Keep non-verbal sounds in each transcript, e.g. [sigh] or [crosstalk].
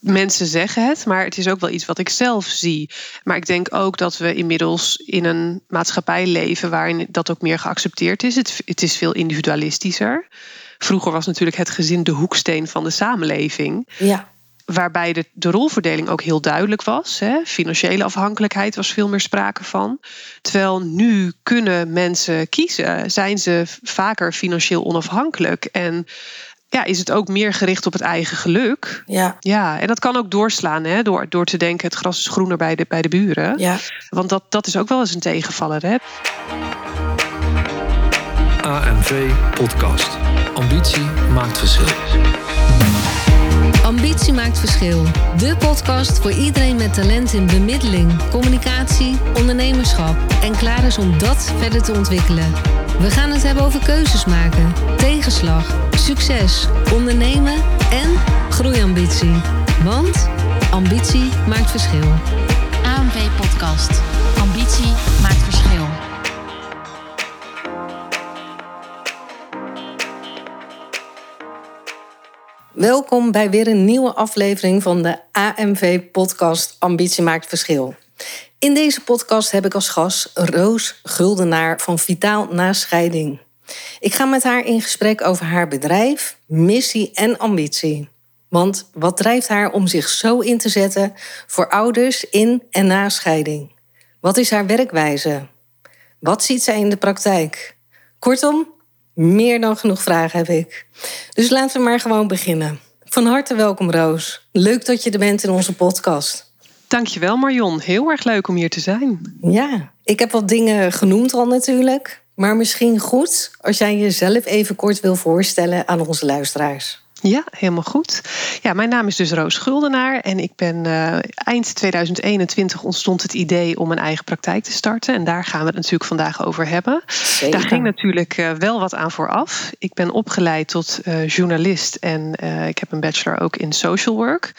mensen zeggen het, maar het is ook wel iets wat ik zelf zie. Maar ik denk ook dat we inmiddels in een maatschappij leven waarin dat ook meer geaccepteerd is. Het, het is veel individualistischer. Vroeger was natuurlijk het gezin de hoeksteen van de samenleving. Ja. Waarbij de, de rolverdeling ook heel duidelijk was. Hè. Financiële afhankelijkheid was veel meer sprake van. Terwijl nu kunnen mensen kiezen. Zijn ze vaker financieel onafhankelijk. En ja, is het ook meer gericht op het eigen geluk. Ja. Ja, en dat kan ook doorslaan hè, door, door te denken: het gras is groener bij de, bij de buren. Ja. Want dat, dat is ook wel eens een tegenvaller. Hè? AMV Podcast. Ambitie maakt verschil. Ambitie maakt verschil. De podcast voor iedereen met talent in bemiddeling, communicatie, ondernemerschap en klaar is om dat verder te ontwikkelen. We gaan het hebben over keuzes maken, tegenslag, succes, ondernemen en groeiambitie. Want ambitie maakt verschil. AMV Podcast. Ambitie maakt verschil. Welkom bij weer een nieuwe aflevering van de AMV-podcast Ambitie maakt verschil. In deze podcast heb ik als gast Roos Guldenaar van Vitaal na Scheiding. Ik ga met haar in gesprek over haar bedrijf, missie en ambitie. Want wat drijft haar om zich zo in te zetten voor ouders in en na scheiding? Wat is haar werkwijze? Wat ziet zij in de praktijk? Kortom, meer dan genoeg vragen heb ik. Dus laten we maar gewoon beginnen. Van harte welkom, Roos. Leuk dat je er bent in onze podcast. Dankjewel Marion, heel erg leuk om hier te zijn. Ja, ik heb wat dingen genoemd al natuurlijk. Maar misschien goed als jij jezelf even kort wil voorstellen aan onze luisteraars. Ja, helemaal goed. Ja, mijn naam is dus Roos Guldenaar en ik ben uh, eind 2021 ontstond het idee om een eigen praktijk te starten. En daar gaan we het natuurlijk vandaag over hebben. Zeker. Daar ging natuurlijk uh, wel wat aan vooraf. Ik ben opgeleid tot uh, journalist en ik heb een bachelor ook in social work.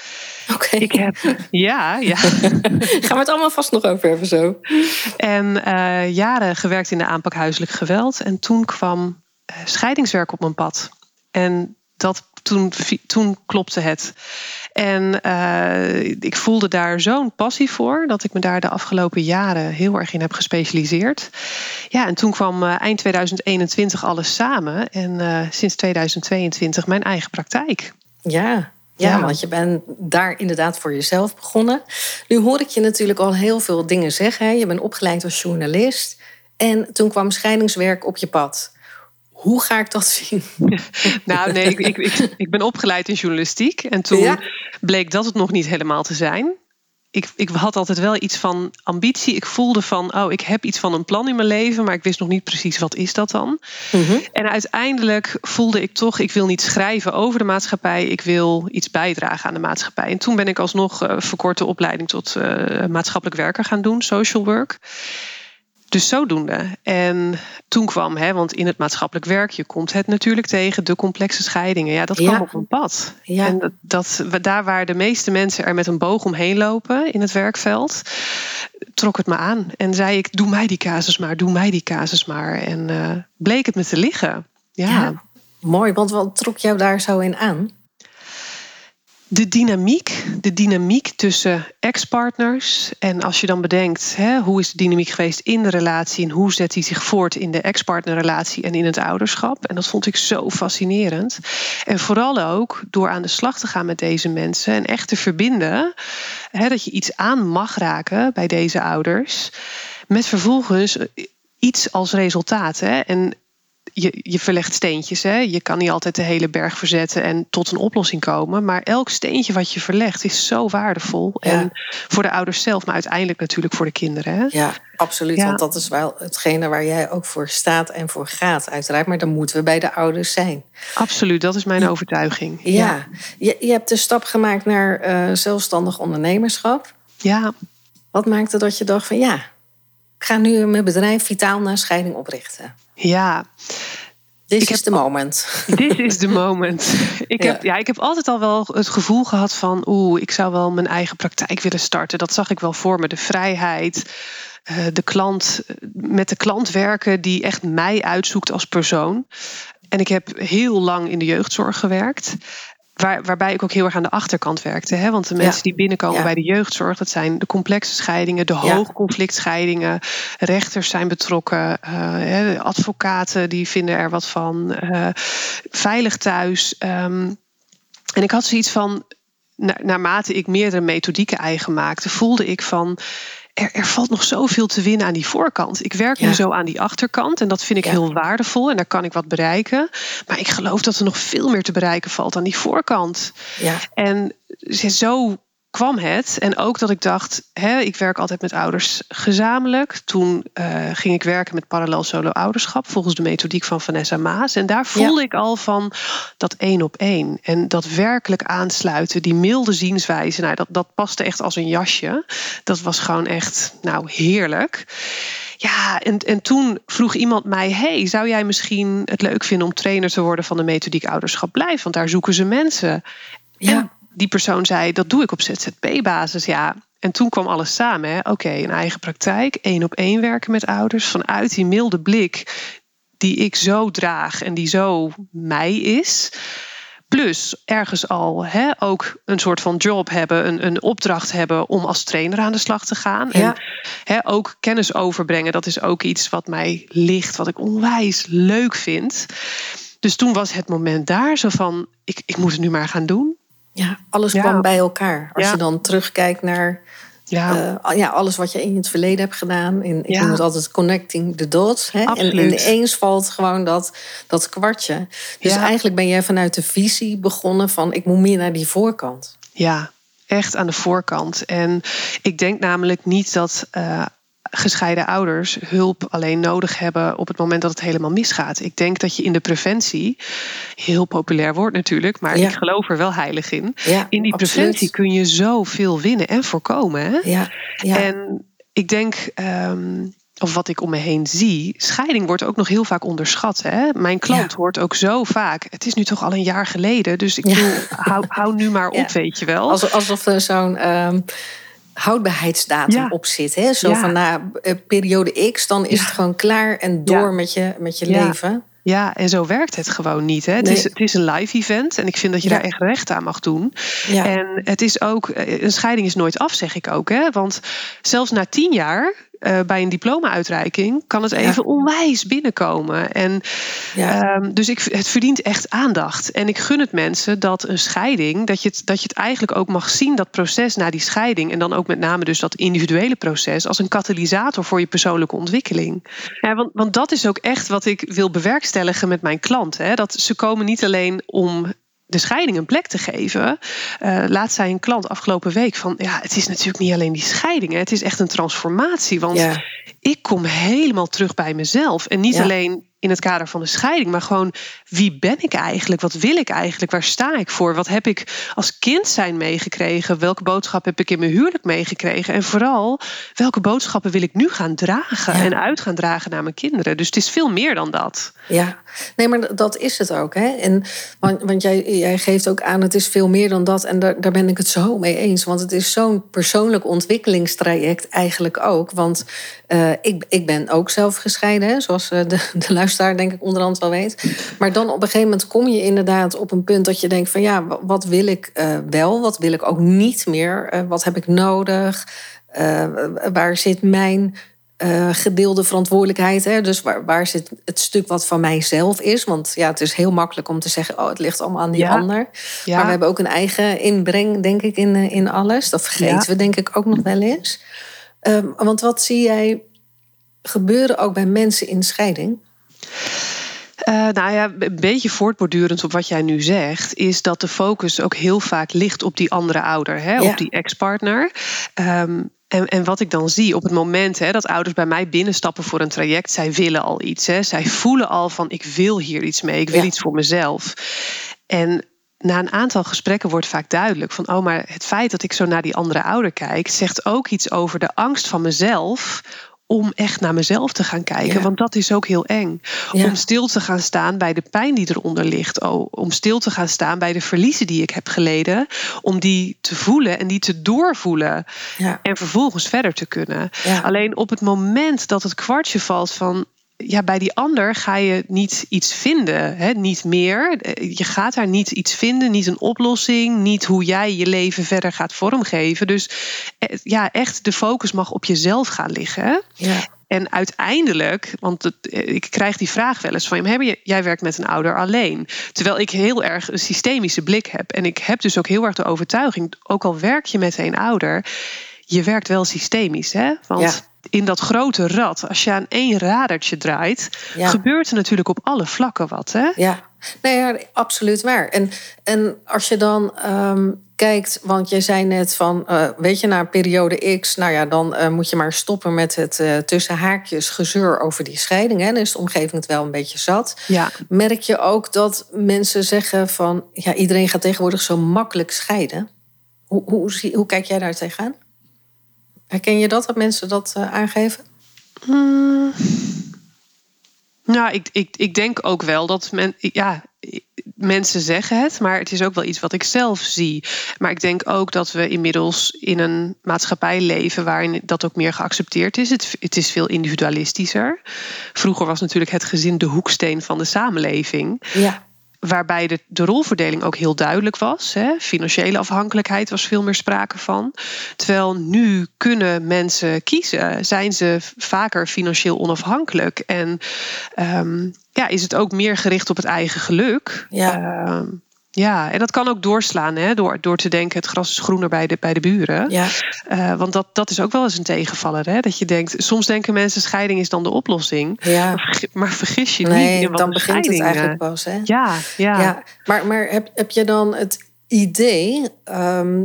Oké. Okay. Ik heb, ja, ja. [laughs] gaan we het allemaal vast nog over hebben zo. En jaren gewerkt in de aanpak huiselijk geweld. En toen kwam scheidingswerk op mijn pad. En dat toen, toen klopte het. En uh, ik voelde daar zo'n passie voor dat ik me daar de afgelopen jaren heel erg in heb gespecialiseerd. Ja, en toen kwam uh, eind 2021 alles samen en uh, sinds 2022 mijn eigen praktijk. Ja. Ja, want je bent daar inderdaad voor jezelf begonnen. Nu hoor ik je natuurlijk al heel veel dingen zeggen. Je bent opgeleid als journalist. En toen kwam scheidingswerk op je pad. Hoe ga ik dat zien? [laughs] nou, nee, ik, ik, ik, ben opgeleid in journalistiek. En toen ja? bleek dat het nog niet helemaal te zijn. Ik, ik had altijd wel iets van ambitie. Ik voelde van, oh, ik heb iets van een plan in mijn leven, maar ik wist nog niet precies wat is dat dan. Mhm. En uiteindelijk voelde ik toch, ik wil niet schrijven over de maatschappij, ik wil iets bijdragen aan de maatschappij. En toen ben ik alsnog uh, verkorte opleiding tot uh, maatschappelijk werker gaan doen, social work. Dus zodoende. En toen kwam, hè, want in het maatschappelijk werk, je komt het natuurlijk tegen, de complexe scheidingen. Ja, dat kwam Ja. op een pad. Ja. En dat, dat, daar waar de meeste mensen er met een boog omheen lopen in het werkveld, trok het me aan. En zei ik, doe mij die casus maar, doe mij die casus maar. En uh, bleek het me te liggen. Ja. Ja. Mooi, want wat trok jou daar zo in aan? De dynamiek, de dynamiek tussen ex-partners. En als je dan bedenkt, hè, hoe is de dynamiek geweest in de relatie en hoe zet die zich voort in de ex-partnerrelatie en in het ouderschap. En dat vond ik zo fascinerend. En vooral ook door aan de slag te gaan met deze mensen en echt te verbinden, hè, dat je iets aan mag raken bij deze ouders, met vervolgens iets als resultaat. Hè. En je, je verlegt steentjes. Hè? Je kan niet altijd de hele berg verzetten en tot een oplossing komen. Maar elk steentje wat je verlegt is zo waardevol. Ja. En voor de ouders zelf, maar uiteindelijk natuurlijk voor de kinderen. Hè? Ja, absoluut. Ja. Want dat is wel hetgene waar jij ook voor staat en voor gaat, uiteraard. Maar dan moeten we bij de ouders zijn. Absoluut, dat is mijn overtuiging. Ja, Je, je hebt de stap gemaakt naar eh, zelfstandig ondernemerschap. ja. Wat maakte dat je dacht van ja, ik ga nu mijn bedrijf vitaal na scheiding oprichten? Ja. Dit Ik is de moment. [laughs] This is the moment. Ik heb, ja. ik heb altijd al wel het gevoel gehad van... oeh, ik zou wel mijn eigen praktijk willen starten. Dat zag ik wel voor me. De vrijheid, eh, de klant, met de klant werken... die echt mij uitzoekt als persoon. En ik heb heel lang in de jeugdzorg gewerkt... Waar, waarbij ik ook heel erg aan de achterkant werkte. Hè? Want de mensen Ja. die binnenkomen Ja. bij de jeugdzorg, dat zijn de complexe scheidingen, de Ja. hoogconflictscheidingen. Rechters zijn betrokken, eh, advocaten die vinden er wat van. eh, veilig thuis. ehm, en ik had zoiets van, na- naarmate ik meerdere methodieken eigen maakte, voelde ik van. Er, er valt nog zoveel te winnen aan die voorkant. Ik werk Ja. nu zo aan die achterkant en dat vind ik Ja. heel waardevol en daar kan ik wat bereiken. Maar ik geloof dat er nog veel meer te bereiken valt aan die voorkant. Ja, En zo kwam het. En ook dat ik dacht, hè, ik werk altijd met ouders gezamenlijk. Toen eh, ging ik werken met parallel solo ouderschap, volgens de methodiek van Vanessa Maas. En daar voelde ik al van dat één op één. En dat werkelijk aansluiten, die milde zienswijze, nou, dat, dat paste echt als een jasje. Dat was gewoon echt, nou, heerlijk. Ja, en, en toen vroeg iemand mij: Hey, zou jij misschien het leuk vinden om trainer te worden van de methodiek ouderschap blijf? Want daar zoeken ze mensen. Ja. En die persoon zei: Dat doe ik op ZZP-basis. Ja. En toen kwam alles samen. hè. Oké, een eigen praktijk, één op één werken met ouders. Vanuit die milde blik die ik zo draag en die zo mij is. Plus ergens al hè, ook een soort van job hebben, een, een opdracht hebben om als trainer aan de slag te gaan. Ja. En hè, ook kennis overbrengen, dat is ook iets wat mij ligt, wat ik onwijs leuk vind. Dus toen was het moment daar zo van, ik, ik moet het nu maar gaan doen. Ja alles Ja. kwam bij elkaar. Als Ja. je dan terugkijkt naar Ja, eh, ja, alles wat je in het verleden hebt gedaan. In, ik noem het altijd connecting the dots. Hè? En, ineens valt gewoon dat, dat kwartje. Dus eigenlijk ben jij vanuit de visie begonnen van... ik moet meer naar die voorkant. ja, echt aan de voorkant. En ik denk namelijk niet dat eh, gescheiden ouders hulp alleen nodig hebben op het moment dat het helemaal misgaat. Ik denk dat je in de preventie, heel populair woord natuurlijk, maar Ja. ik geloof er wel heilig in. Ja, In die absoluut. preventie kun je zoveel winnen en voorkomen. Hè? Ja, ja. En ik denk, ehm, of wat ik om me heen zie, scheiding wordt ook nog heel vaak onderschat. Hè? Mijn klant Ja. hoort ook zo vaak. Het is nu toch al een jaar geleden, dus ik Ja. bedoel, hou, hou nu maar [laughs] op, Ja. weet je wel. Alsof, alsof er zo'n ehm, houdbaarheidsdatum Ja. op zit. Hè? Zo Ja. van na eh, periode X, dan is Ja. het gewoon klaar en door met je, met je leven. Ja, en zo werkt het gewoon niet. Hè? Het, is, het is een live event en ik vind dat je Ja. daar echt recht aan mag doen. Ja. En het is ook, eh, een scheiding is nooit af, zeg ik ook. Hè? Want zelfs na tien jaar. Eh, bij een diploma-uitreiking kan het Ja. even onwijs binnenkomen. En, Ja. ehm, dus ik, het verdient echt aandacht. En ik gun het mensen dat een scheiding, dat je, het, dat je het eigenlijk ook mag zien, dat proces na die scheiding. En dan ook met name dus dat individuele proces, als een katalysator voor je persoonlijke ontwikkeling. Ja, want, want dat is ook echt wat ik wil bewerkstelligen met mijn klanten. Hè? Dat ze komen niet alleen om de scheiding een plek te geven. Eh laat zei een klant afgelopen week van... ja, het is natuurlijk niet alleen die scheiding. Hè? Het is echt een transformatie. Want Ja. ik kom helemaal terug bij mezelf. En niet Ja. alleen in het kader van de scheiding... maar gewoon wie ben ik eigenlijk? Wat wil ik eigenlijk? Waar sta ik voor? Wat heb ik als kind zijn meegekregen? Welke boodschap heb ik in mijn huwelijk meegekregen? En vooral, welke boodschappen wil ik nu gaan dragen... Ja. en uit gaan dragen naar mijn kinderen? Dus het is veel meer dan dat. Ja, nee, maar dat is het ook. Hè? En, want want jij, jij geeft ook aan, het is veel meer dan dat. En daar, daar ben ik het zo mee eens. Want het is zo'n persoonlijk ontwikkelingstraject eigenlijk ook. Want eh, ik, ik ben ook zelf gescheiden, hè, zoals eh, de, de luisteraar denk ik onderhand wel weet. Maar dan op een gegeven moment kom je inderdaad op een punt dat je denkt van ja, wa- wat wil ik eh, wel? Wat wil ik ook niet meer? Eh, wat heb ik nodig? Eh, waar zit mijn gedeelde verantwoordelijkheid. Hè? Dus waar, waar zit het stuk wat van mijzelf is? Want ja, het is heel makkelijk om te zeggen: oh, het ligt allemaal aan die Ja. ander. Ja. Maar we hebben ook een eigen inbreng, denk ik, in, in alles. Dat vergeten Ja. we, denk ik, ook nog wel eens. Ehm, want wat zie jij gebeuren ook bij mensen in scheiding? Eh, nou ja, een beetje voortbordurend op wat jij nu zegt, is dat de focus ook heel vaak ligt op die andere ouder, hè, Ja. op die ex-partner. Ehm, en, en wat ik dan zie op het moment hè, dat ouders bij mij binnenstappen voor een traject, zij willen al iets. Hè, zij voelen al van ik wil hier iets mee, ik wil Ja. iets voor mezelf. En na een aantal gesprekken wordt vaak duidelijk van, oh, maar het feit dat ik zo naar die andere ouder kijk, zegt ook iets over de angst van mezelf om echt naar mezelf te gaan kijken. Ja. Want dat is ook heel eng. Ja. Om stil te gaan staan bij de pijn die eronder ligt. Oh, om stil te gaan staan bij de verliezen die ik heb geleden. Om die te voelen en die te doorvoelen. Ja. En vervolgens verder te kunnen. Alleen op het moment dat het kwartje valt van. Ja, bij die ander ga je niet iets vinden, hè? niet meer. Eh, je gaat daar niet iets vinden, niet een oplossing, niet hoe jij je leven verder gaat vormgeven. Dus eh, ja, echt de focus mag op jezelf gaan liggen. Ja. En uiteindelijk, want het, eh, ik krijg die vraag wel eens van je, jij werkt met een ouder alleen. Terwijl ik heel erg een systemische blik heb. En ik heb dus ook heel erg de overtuiging, ook al werk je met een ouder, je werkt wel systemisch. Hè? Want Ja. In dat grote rad, als je aan één radertje draait, Ja. gebeurt er natuurlijk op alle vlakken wat. Hè? Ja, nee, ja, absoluut waar. En, en als je dan ehm, kijkt, want je zei net van, eh, weet je, na periode X, nou ja, dan eh, moet je maar stoppen met het eh, tussen haakjes gezeur over die scheiding. Hè. Dan is de omgeving het wel een beetje zat. Ja. Merk je ook dat mensen zeggen van, ja, iedereen gaat tegenwoordig zo makkelijk scheiden. Hoe, hoe, zie- hoe kijk jij daar tegenaan? Herken je dat, dat mensen dat eh, aangeven? Hmm. Nou, ik, ik, ik denk ook wel dat men, ja, mensen zeggen het, maar het is ook wel iets wat ik zelf zie. Maar ik denk ook dat we inmiddels in een maatschappij leven waarin dat ook meer geaccepteerd is. Het, het is veel individualistischer. Vroeger was natuurlijk het gezin de hoeksteen van de samenleving. Ja, Waarbij de, de rolverdeling ook heel duidelijk was. Hè. Financiële afhankelijkheid was veel meer sprake van. Terwijl nu kunnen mensen kiezen. Zijn ze vaker financieel onafhankelijk. En ehm, ja, is het ook meer gericht op het eigen geluk. Ja. Ehm, ja, en dat kan ook doorslaan hè, door, door te denken: het gras is groener bij de, bij de buren. ja, Eh, want dat, dat is ook wel eens een tegenvaller. Hè? Dat je denkt, soms denken mensen: scheiding is dan de oplossing. ja. Maar Maar vergis je niet. In dan begint het scheiding, eigenlijk pas, hè? Ja, ja. Ja, maar, maar heb, heb je dan het idee ehm,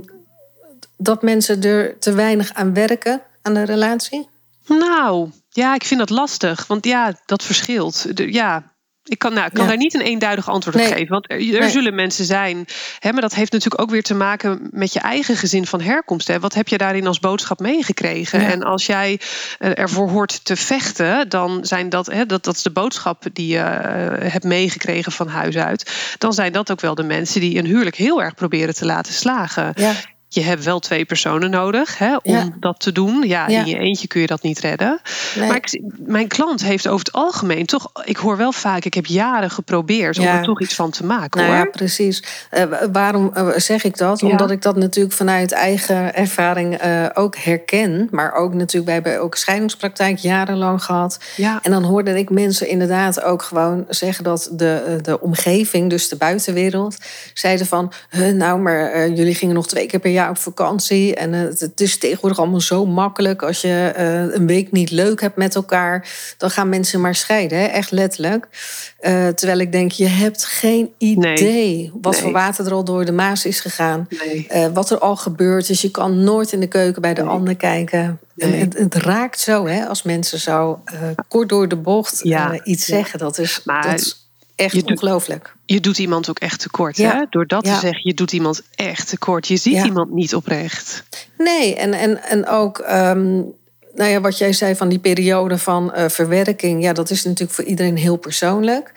dat mensen er te weinig aan werken aan de relatie? Nou, ja, ik vind dat lastig. Want ja, dat verschilt. De- ja, ik kan, nou, ik kan Ja. daar niet een eenduidig antwoord op Nee. geven. Want er, er Nee. zullen mensen zijn. Hè, maar dat heeft natuurlijk ook weer te maken met je eigen gezin van herkomst. Hè. Wat heb je daarin als boodschap meegekregen? Ja. En als jij eh, ervoor hoort te vechten, dan zijn dat, hè, dat, dat is de boodschap die je eh, hebt meegekregen van huis uit. Dan zijn dat ook wel de mensen die een huwelijk heel erg proberen te laten slagen. Ja, Je hebt wel twee personen nodig hè, om Ja. dat te doen. Ja, Ja. in je eentje kun je dat niet redden. nee. Maar ik, mijn klant heeft over het algemeen toch, ik hoor wel vaak, ik heb jaren geprobeerd om er toch iets van te maken nou hoor. ja, precies. Eh, wa- waarom eh, zeg ik dat? Omdat ik dat natuurlijk vanuit eigen ervaring eh, ook herken. Maar ook natuurlijk, wij hebben ook scheidingspraktijk jarenlang gehad. Ja. En dan hoorde ik mensen inderdaad ook gewoon zeggen dat de, de omgeving, dus de buitenwereld, zeiden van, "Huh, nou, maar jullie gingen nog twee keer per jaar op vakantie. En eh, het, is tegenwoordig allemaal zo makkelijk. Als je eh, een week niet leuk hebt met elkaar, dan gaan mensen maar scheiden. Hè? Echt letterlijk. Eh, terwijl ik denk, je hebt geen idee wat Nee. voor water er al door de Maas is gegaan. Nee. Wat er al gebeurd is. Je kan nooit in de keuken bij de ander kijken. En het, het raakt zo, hè, als mensen zo kort door de bocht Ja. iets zeggen. Dat is, Maar dat is echt je doet- ongelooflijk. Je doet iemand ook echt tekort. Ja. Hè? Door dat Ja. te zeggen, je doet iemand echt tekort. Je ziet Ja. iemand niet oprecht. Nee, en, en, en ook ehm, nou ja, wat jij zei van die periode van eh, verwerking. Ja, dat is natuurlijk voor iedereen heel persoonlijk.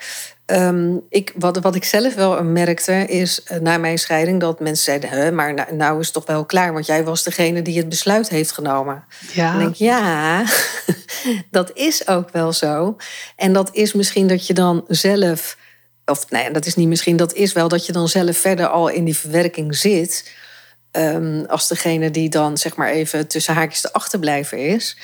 Ehm, ik, wat, wat ik zelf wel merkte is eh, na mijn scheiding dat mensen zeiden: Huh, maar nou, nou is het toch wel klaar, want jij was degene die het besluit heeft genomen. Ja. Ik, ja, [laughs] dat is ook wel zo. En dat is misschien dat je dan zelf, of nee, dat is niet misschien, dat is wel dat je dan zelf verder al in die verwerking zit. Ehm, als degene die dan zeg maar even tussen haakjes de achterblijver is.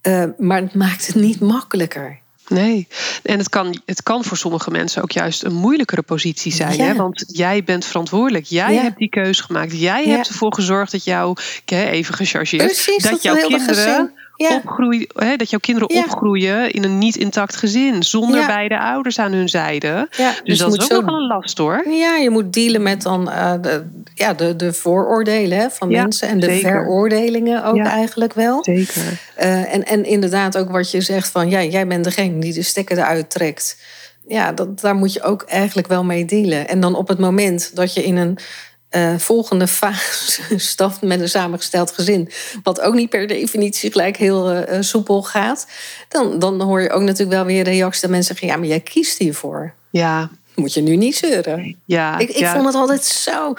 Eh, maar het maakt het niet makkelijker. Nee, en het kan, het kan voor sommige mensen ook juist een moeilijkere positie zijn. Ja. Hè? Want jij bent verantwoordelijk. Jij Ja. hebt die keuze gemaakt. Jij Ja. hebt ervoor gezorgd dat jouw, even gechargeerd, Precies, dat, dat jouw kinderen. Ja. opgroeien, hè, dat jouw kinderen Ja. opgroeien in een niet intact gezin, zonder Ja. beide ouders aan hun zijde. Dus, dus dat is ook zo- nog wel een last hoor. Ja, je moet dealen met dan eh, de, ja, de, de vooroordelen hè, van mensen en de zeker. veroordelingen ook eigenlijk wel. Zeker. Eh, en, en inderdaad ook wat je zegt van ja, jij bent degene die de stekker eruit trekt. Ja, dat, daar moet je ook eigenlijk wel mee dealen. En dan op het moment dat je in een eh, volgende fase [laughs] stapt met een samengesteld gezin, wat ook niet per definitie gelijk heel eh, eh, soepel gaat, dan, dan hoor je ook natuurlijk wel weer reacties dat mensen zeggen: ja, maar jij kiest hiervoor. Ja, Moet je nu niet zeuren. ja. Ik, ik ja. vond het altijd zo.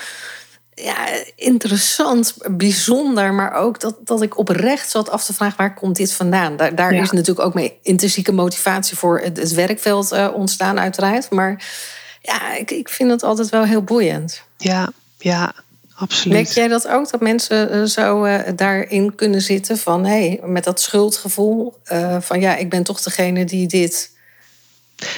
ja, interessant, bijzonder, maar ook dat, dat ik oprecht zat af te vragen waar komt dit vandaan. Daar, daar Ja. is natuurlijk ook mee intrinsieke motivatie voor het, het werkveld ontstaan, uiteraard. Maar ja, ik, ik vind het altijd wel heel boeiend. Ja, ja, absoluut. Merk jij dat ook? Dat mensen eh, zo eh, daarin kunnen zitten van hé, hey, met dat schuldgevoel eh, van ja, ik ben toch degene die dit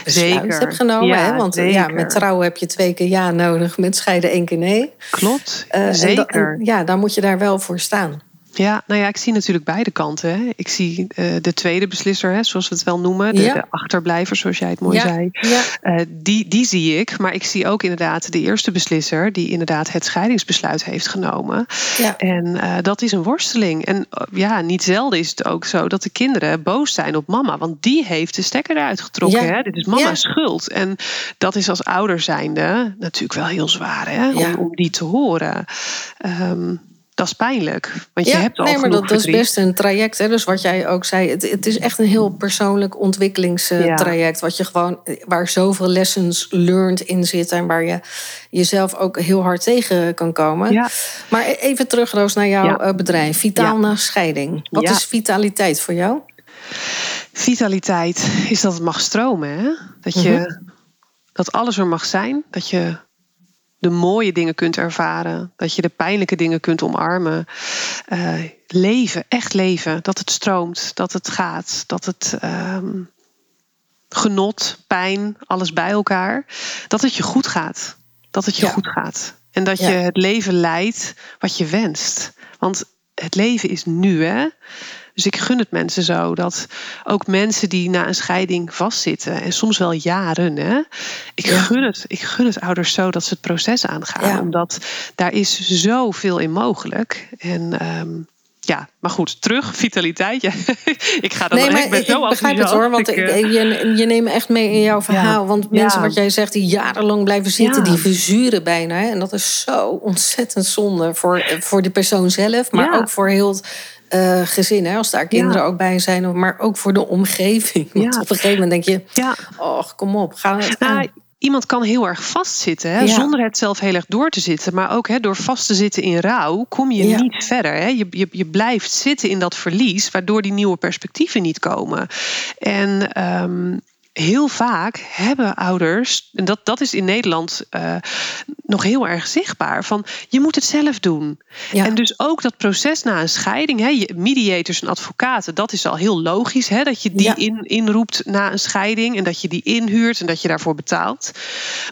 Zeker. heb genomen. Ja, hè? Want ja, met trouwen heb je twee keer ja nodig, met scheiden één keer nee. Klopt, en da- zeker. en ja, dan moet je daar wel voor staan. Ja, nou ja, ik zie natuurlijk beide kanten. Hè. Ik zie eh, de tweede beslisser, hè, zoals we het wel noemen. De, Ja. de achterblijver, zoals jij het mooi ja, zei. ja, Eh, die, die zie ik. Maar ik zie ook inderdaad de eerste beslisser... die inderdaad het scheidingsbesluit heeft genomen. ja. En eh, dat is een worsteling. En ja, niet zelden is het ook zo dat de kinderen boos zijn op mama. Want die heeft de stekker eruit getrokken. Hè? Dit is mama's schuld. En dat is als ouder zijnde natuurlijk wel heel zwaar hè? Om, die te horen. Ehm, dat is pijnlijk. Want je hebt al nee, maar dat, dat is best een traject. Hè? Dus wat jij ook zei, het, het is echt een heel persoonlijk ontwikkelingstraject. Wat je gewoon, waar zoveel lessons learned in zitten en waar je jezelf ook heel hard tegen kan komen. Ja. Maar e- even terug, Roos, naar jouw eh, bedrijf. Vitaal na scheiding. Wat is vitaliteit voor jou? Vitaliteit is dat het mag stromen. Hè? Dat, je, Mhm. dat alles er mag zijn. Dat je de mooie dingen kunt ervaren. Dat je de pijnlijke dingen kunt omarmen. Eh, leven, echt leven. Dat het stroomt, dat het gaat. Dat het ehm, genot, pijn, alles bij elkaar. Dat het je goed gaat. Dat het je Ja. goed gaat. En dat Ja. je het leven leidt wat je wenst. Want het leven is nu, hè? Dus ik gun het mensen zo dat ook mensen die na een scheiding vastzitten, en soms wel jaren, hè, ik, Ja. gun het, ik gun het ouders zo dat ze het proces aangaan. Ja. Omdat daar is zoveel in mogelijk. En ehm, ja, maar goed, terug, vitaliteit. Ja. [laughs] ik ga dan Nee, maar ik ben ik, zo ik begrijp het hoor. Want Ik, je, je neemt echt mee in jouw verhaal. Want Ja. mensen, wat jij zegt, die jarenlang blijven zitten, die verzuren bijna. Hè? En dat is zo ontzettend zonde voor, voor de persoon zelf, maar ook voor heel eh, gezin. Hè? Als daar kinderen Ja. ook bij zijn, maar ook voor de omgeving. Want Ja. op een gegeven moment denk je, ja, och, kom op, ga het. Nou, iemand kan heel erg vastzitten, hè, zonder het zelf heel erg door te zitten. Maar ook hè, door vast te zitten in rouw kom je niet verder. Hè. Je, je, je blijft zitten in dat verlies, waardoor die nieuwe perspectieven niet komen. En ehm, heel vaak hebben ouders, en dat, dat is in Nederland eh, nog heel erg zichtbaar, van je moet het zelf doen. Ja. En dus ook dat proces na een scheiding, hè, je- mediators en advocaten, dat is al heel logisch, hè, dat je die Ja. in, inroept na een scheiding en dat je die inhuurt en dat je daarvoor betaalt.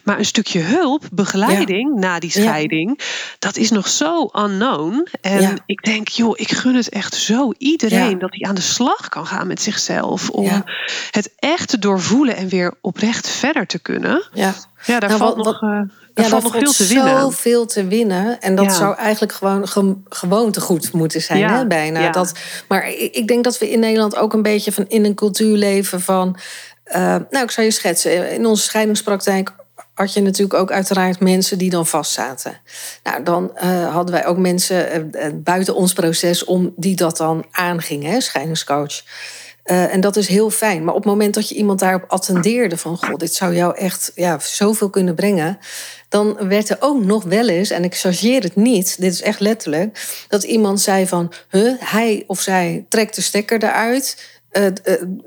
Maar een stukje hulp, begeleiding na die scheiding, dat is nog zo unknown. En ik denk, joh, ik gun het echt zo iedereen dat hij aan de slag kan gaan met zichzelf om het echt te doorvoelen en weer oprecht verder te kunnen. ja. Ja, daar Nou, valt wat- nog, Ja, daar valt nog veel te winnen. zoveel te winnen. En dat Ja. zou eigenlijk gewoon ge gewoontegoed moeten zijn, Ja, hè, bijna. Dat, maar ik, ik denk dat we in Nederland ook een beetje van in een cultuur leven van... eh, nou, ik zou je schetsen. In onze scheidingspraktijk had je natuurlijk ook uiteraard mensen die dan vastzaten. Nou, dan eh, hadden wij ook mensen buiten ons proces om die dat dan aangingen, hè, scheidingscoach. Eh, en dat is heel fijn. Maar op het moment dat je iemand daarop attendeerde van... goh, dit zou jou echt ja, zoveel kunnen brengen... dan werd er ook nog wel eens, en ik chargeer het niet... dit is echt letterlijk, dat iemand zei van... Huh, hij of zij trekt de stekker eruit... eh, eh,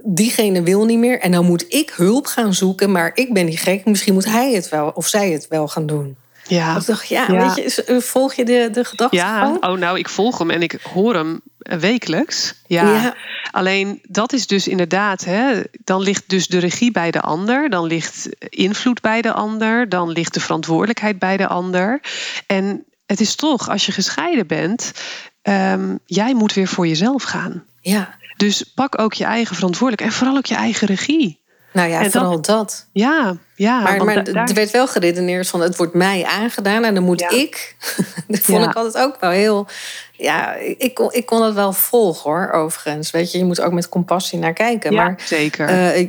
diegene wil niet meer en dan moet ik hulp gaan zoeken... maar ik ben niet gek, misschien moet hij het wel of zij het wel gaan doen. Ja. Ik dacht, ja, Ja. weet je, eh, volg je de, de gedachte Ja, oh nou, ik volg hem en ik hoor hem eh, wekelijks. Ja. Ja. Alleen dat is dus inderdaad, hè, dan ligt dus de regie bij de ander, dan ligt invloed bij de ander, dan ligt de verantwoordelijkheid bij de ander. En het is toch, als je gescheiden bent, ehm, jij moet weer voor jezelf gaan. Ja, Dus pak ook je eigen verantwoordelijkheid en vooral ook je eigen regie. Nou ja, En dat- vooral dat. Ja, ja. Maar, maar da- daar- er werd wel geredeneerd van het wordt mij aangedaan en dan moet Ja. ik. [laughs] dat vond Ja. ik altijd ook wel heel. Ja, ik kon, ik kon het wel volgen hoor, overigens. Weet je, je moet ook met compassie naar kijken. ja, maar zeker. eh,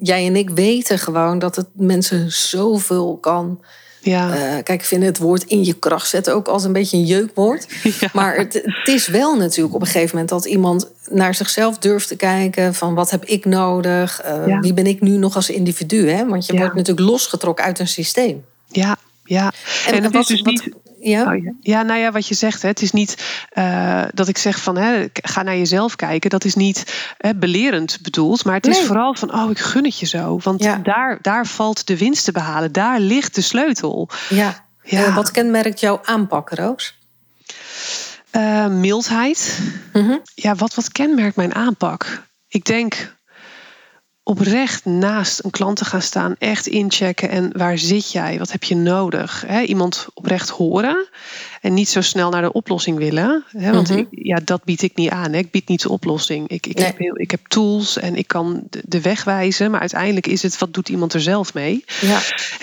jij en ik weten gewoon dat het mensen zoveel kan. Ja. eh, kijk, ik vind het woord in je kracht zetten ook als een beetje een jeukwoord. [laughs] Ja. Maar het, het is wel natuurlijk op een gegeven moment dat iemand naar zichzelf durft te kijken: van wat heb ik nodig? Eh, Ja. Wie ben ik nu nog als individu? Hè? Want je wordt natuurlijk losgetrokken uit een systeem. ja, ja. En, het wat- is dus wat- niet. Ja. Oh, ja. ja, nou ja, wat je zegt, hè, het is niet uh, dat ik zeg van hè, ga naar jezelf kijken. Dat is niet hè, belerend bedoeld, maar het is vooral van oh, ik gun het je zo. Want Ja. daar, daar valt de winst te behalen. Daar ligt de sleutel. ja. Ja. Eh, wat kenmerkt jouw aanpak, Roos? Eh, mildheid. Mhm. Ja, wat, wat kenmerkt mijn aanpak? Ik denk oprecht naast een klant te gaan staan, echt inchecken en waar zit jij? Wat heb je nodig? Iemand oprecht horen en niet zo snel naar de oplossing willen. Want Mhm. ik, ja, dat bied ik niet aan. Ik bied niet de oplossing. Ik, ik, Nee. heb heel, ik heb tools en ik kan de, de weg wijzen, maar uiteindelijk is het wat doet iemand er zelf mee? Ja.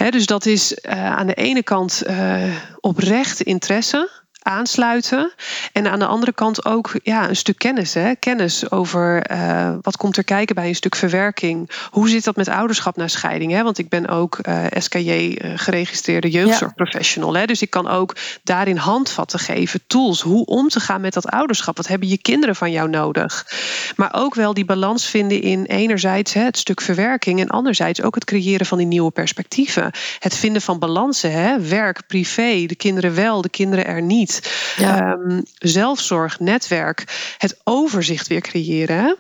Dus dat is eh, aan de ene kant eh oprechte interesse aansluiten. En aan de andere kant ook ja, een stuk kennis. Hè? Kennis over eh, wat komt er kijken bij een stuk verwerking. Hoe zit dat met ouderschap na scheiding? Hè? Want ik ben ook eh, SKJ eh, geregistreerde jeugdzorgprofessional. Hè? Dus ik kan ook daarin handvatten geven, tools. Hoe om te gaan met dat ouderschap. Wat hebben je kinderen van jou nodig? Maar ook wel die balans vinden in enerzijds hè, het stuk verwerking. En anderzijds ook het creëren van die nieuwe perspectieven. Het vinden van balansen. Hè? Werk, privé, de kinderen wel, de kinderen er niet. Ja. Ehm, zelfzorg, netwerk, het overzicht weer creëren.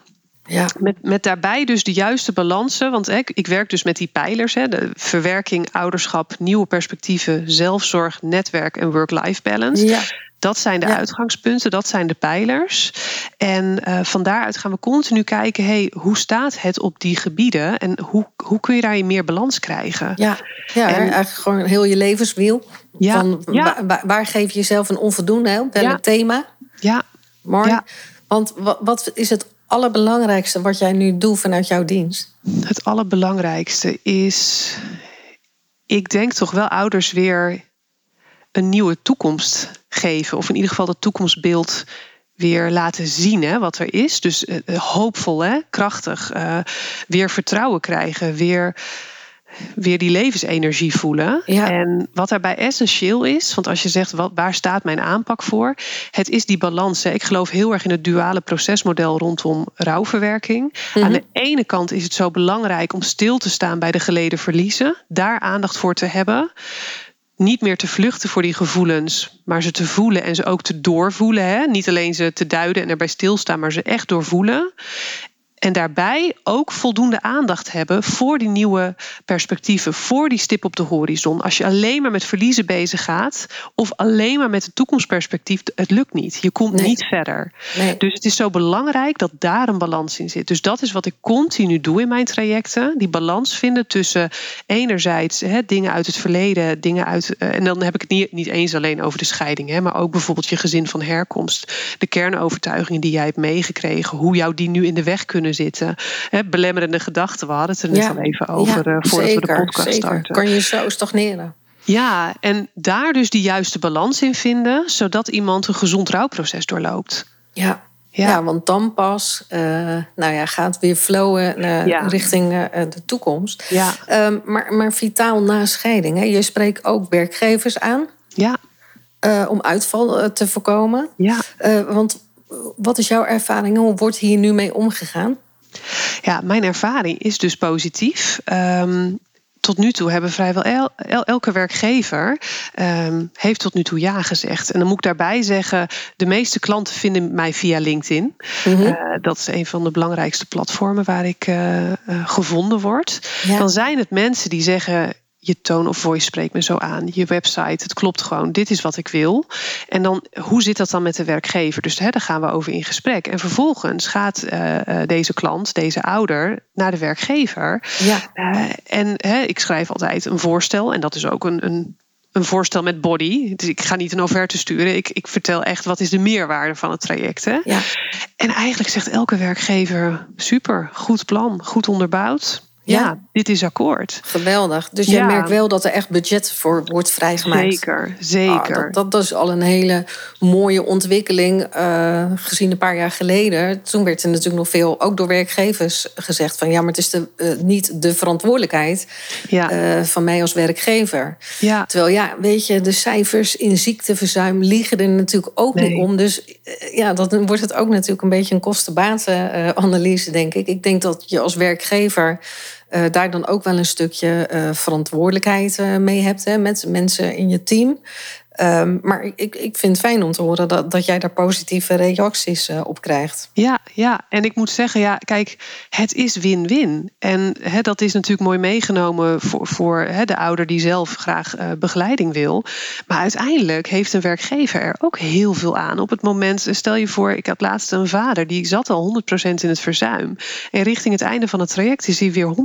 Ja. Met, met daarbij dus de juiste balansen. Want ik- ik werk dus met die pijlers: hè, de verwerking, ouderschap, nieuwe perspectieven, zelfzorg, netwerk en work-life balance. Ja. Dat zijn de Ja. uitgangspunten, dat zijn de pijlers. En eh, van daaruit gaan we continu kijken: hey, hoe staat het op die gebieden en hoe, hoe kun je daar meer balans krijgen? Ja, ja En- eigenlijk gewoon heel je levenswiel. Ja, Van ja. Waar, geef je jezelf een onvoldoende op welk thema? Ja, Mooi. Ja. Want wat, wat is het allerbelangrijkste wat jij nu doet vanuit jouw dienst? Het allerbelangrijkste is, ik denk toch wel ouders weer een nieuwe toekomst geven. Of in ieder geval dat toekomstbeeld weer laten zien hè, wat er is. Dus eh, eh, hoopvol, hè, krachtig. eh, weer vertrouwen krijgen. Weer, weer die levensenergie voelen. Ja. En wat daarbij essentieel is, want als je zegt wat, waar staat mijn aanpak voor? Het is die balans. Hè. Ik geloof heel erg in het duale procesmodel rondom rouwverwerking. Aan de ene kant is het zo belangrijk om stil te staan bij de geleden verliezen. Daar aandacht voor te hebben niet meer te vluchten voor die gevoelens, maar ze te voelen en ze ook te doorvoelen. Hè? Niet alleen ze te duiden en erbij stilstaan, maar ze echt doorvoelen. En daarbij ook voldoende aandacht hebben voor die nieuwe perspectieven, voor die stip op de horizon. Als je alleen maar met verliezen bezig gaat, of alleen maar met het toekomstperspectief, het lukt niet. Je komt Nee. niet verder. Nee. Dus het is zo belangrijk dat daar een balans in zit. Dus dat is wat ik continu doe in mijn trajecten. Die balans vinden tussen enerzijds hè, dingen uit het verleden, dingen uit. eh, en dan heb ik het niet, niet eens alleen over de scheiding, hè, maar ook bijvoorbeeld je gezin van herkomst. De kernovertuigingen die jij hebt meegekregen, hoe jou die nu in de weg kunnen zitten. Hè, belemmerende gedachten. We hadden het er net al even over Ja, eh, voordat we de podcast zeker. starten. Kan je zo stagneren? Ja, en daar dus die juiste balans in vinden, zodat iemand een gezond rouwproces doorloopt. Ja. Ja. want dan pas eh, nou ja, gaat weer flowen eh, Ja. richting de toekomst. Ja, Ehm, maar, maar vitaal na scheiding. Hè? Je spreekt ook werkgevers aan ja, om uitval te voorkomen. ja. Want wat is jouw ervaring? Hoe wordt hier nu mee omgegaan? Ja, mijn ervaring is dus positief. Ehm, tot nu toe hebben vrijwel el- el- elke werkgever ehm, heeft tot nu toe ja gezegd. En dan moet ik daarbij zeggen, de meeste klanten vinden mij via LinkedIn. Mhm. Eh, dat is een van de belangrijkste platformen waar ik eh, eh, gevonden word. Ja. Dan zijn het mensen die zeggen. Je tone of voice spreekt me zo aan. Je website, het klopt gewoon. Dit is wat ik wil. En dan, hoe zit dat dan met de werkgever? Dus hè, daar gaan we over in gesprek. En vervolgens gaat eh, eh, deze klant, deze ouder, naar de werkgever. Ja. Eh, en hè, ik schrijf altijd een voorstel. En dat is ook een, een, een voorstel met body. Dus ik ga niet een offerte sturen. Ik, ik vertel echt wat is de meerwaarde van het traject. Hè? Ja. En eigenlijk zegt elke werkgever: super, goed plan, goed onderbouwd. Ja, Ja. dit is akkoord. Geweldig. Dus je merkt wel dat er echt budget voor wordt vrijgemaakt. Zeker, zeker. Ah, dat, dat, dat is al een hele mooie ontwikkeling. eh, gezien een paar jaar geleden. Toen werd er natuurlijk nog veel, ook door werkgevers, gezegd: van ja, maar het is de, eh, niet de verantwoordelijkheid ja, eh, van mij als werkgever. ja, Terwijl ja, weet je, de cijfers in ziekteverzuim liegen er natuurlijk ook Nee. niet om. Dus ja, dan wordt het ook natuurlijk een beetje een kostenbatenanalyse, denk ik. Ik denk dat je als werkgever eh, daar dan ook wel een stukje eh, verantwoordelijkheid eh, mee hebt hè, met mensen in je team. Ehm, maar ik, ik vind het fijn om te horen dat, dat jij daar positieve reacties eh, op krijgt. Ja, ja, en ik moet zeggen, ja, kijk, het is win-win. En hè, dat is natuurlijk mooi meegenomen voor, voor hè, de ouder die zelf graag uh, begeleiding wil. Maar uiteindelijk heeft een werkgever er ook heel veel aan. Op het moment, stel je voor, ik had laatst een vader die zat al 100% in het verzuim. En richting het einde van het traject is hij weer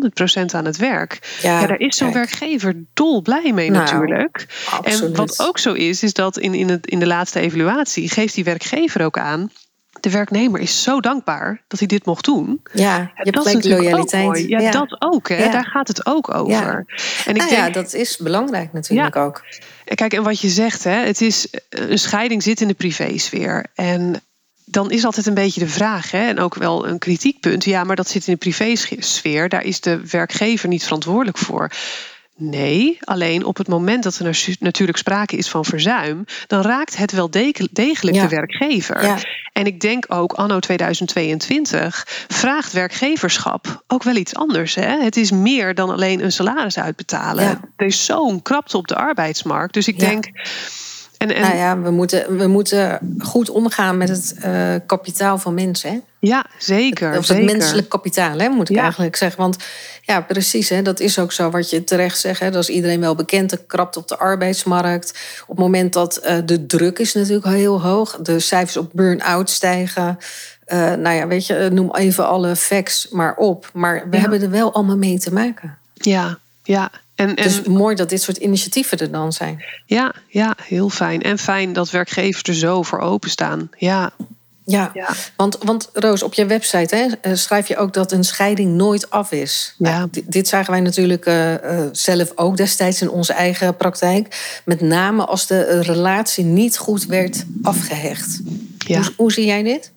100% aan het werk. Ja, ja daar is zo'n werkgever dol blij mee nou, natuurlijk. Absoluut. En wat ook zo is, is dat in, in, het, in de laatste evaluatie geeft die werkgever ook aan de werknemer is zo dankbaar dat hij dit mocht doen. Ja, je hebt gelijk loyaliteit. Ja, dat ook. Hè? Daar gaat het ook over. Ja. En ik nou denk, ja, dat is belangrijk natuurlijk ook. Kijk, en wat je zegt, hè, het is, een scheiding zit in de privésfeer. En dan is altijd een beetje de vraag, hè, en ook wel een kritiekpunt. Ja, maar dat zit in de privésfeer. Daar is de werkgever niet verantwoordelijk voor. Nee, alleen op het moment dat er natuurlijk sprake is van verzuim, dan raakt het wel degelijk de werkgever. En ik denk ook anno 2022 vraagt werkgeverschap ook wel iets anders. Hè? Het is meer dan alleen een salaris uitbetalen. Er is zo'n krapte op de arbeidsmarkt. Dus ik denk en, en... Nou ja, we moeten, we moeten goed omgaan met het uh, kapitaal van mensen. Hè? Ja, zeker. Of het menselijk kapitaal, hè, moet ik eigenlijk zeggen. Want ja, precies, hè, dat is ook zo wat je terecht zegt. Hè, dat is iedereen wel bekend. De krapt op de arbeidsmarkt. Op het moment dat uh, de druk is natuurlijk heel hoog. De cijfers op burn-out stijgen. Uh, nou ja, weet je, noem even alle facts maar op. Maar we hebben er wel allemaal mee te maken. Ja, ja. En, en, dus mooi dat dit soort initiatieven er dan zijn. Ja, ja, heel fijn. En fijn dat werkgevers er zo voor openstaan. Ja. Ja, ja. Want, want Roos, op je website hè, eh, schrijf je ook dat een scheiding nooit af is. Ja. Nou, dit, zagen wij natuurlijk uh, zelf ook destijds in onze eigen praktijk. Met name als de relatie niet goed werd afgehecht. Ja. Hoe, hoe zie jij dit?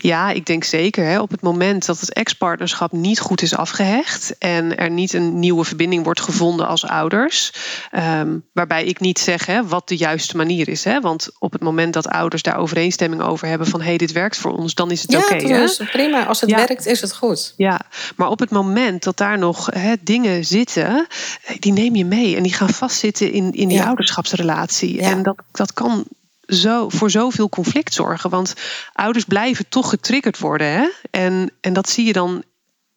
Ja, ik denk zeker. Hè, op het moment dat het ex-partnerschap niet goed is afgehecht en er niet een nieuwe verbinding wordt gevonden als ouders, um, waarbij ik niet zeg hè, wat de juiste manier is. Hè, want op het moment dat ouders daar overeenstemming over hebben van hé, hey, dit werkt voor ons, dan is het oké. ja, prima. Als het werkt, is het goed. Ja, maar op het moment dat daar nog hè, dingen zitten, die neem je mee en die gaan vastzitten in, in die ouderschapsrelatie. En dat, dat kan zo, voor zoveel conflict zorgen. Want ouders blijven toch getriggerd worden. Hè? En, en dat zie je dan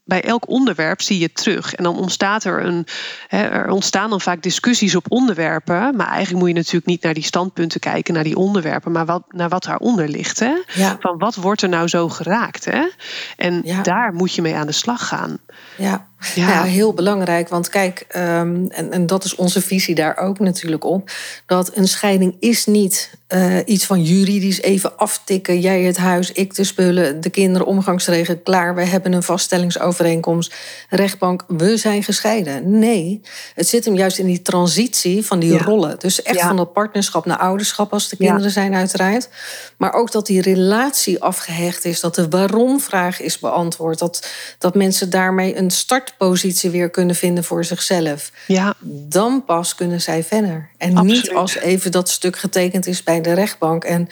bij elk onderwerp zie je terug. En dan ontstaat er een. Hè, er ontstaan dan vaak discussies op onderwerpen. Maar eigenlijk moet je natuurlijk niet naar die standpunten kijken, naar die onderwerpen, maar wat, naar wat daaronder ligt. Hè? Van wat wordt er nou zo geraakt? Hè? En daar moet je mee aan de slag gaan. Ja. Ja. ja. heel belangrijk. Want kijk, um, en, en dat is onze visie daar ook natuurlijk op. Dat een scheiding is niet uh, iets van juridisch even aftikken. Jij het huis, ik de spullen, de kinderen, omgangsregeling, klaar. We hebben een vaststellingsovereenkomst. Rechtbank, we zijn gescheiden. Nee, het zit hem juist in die transitie van die rollen. Dus echt van dat partnerschap naar ouderschap als de kinderen zijn uiteraard. Maar ook dat die relatie afgehecht is. Dat de waarom-vraag is beantwoord. Dat, dat mensen daarmee een start positie weer kunnen vinden voor zichzelf. Ja. Dan pas kunnen zij verder. En niet als even dat stuk getekend is bij de rechtbank. En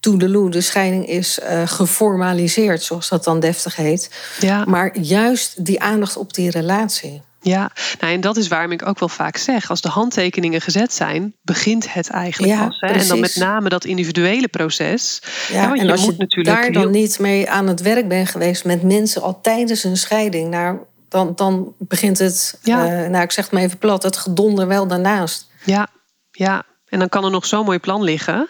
toedeloe, de scheiding is uh, geformaliseerd, zoals dat dan deftig heet. Ja. Maar juist die aandacht op die relatie. Ja, nou, en dat is waarom ik ook wel vaak zeg: als de handtekeningen gezet zijn, begint het eigenlijk ja, pas. Hè? En dan met name dat individuele proces. Ja, want en je als moet je natuurlijk daar dan niet mee aan het werk bent geweest met mensen al tijdens een scheiding, nou, dan, dan begint het, ja. uh, nou ik zeg het maar even plat, het gedonder wel daarnaast. Ja, ja. En dan kan er nog zo'n mooi plan liggen.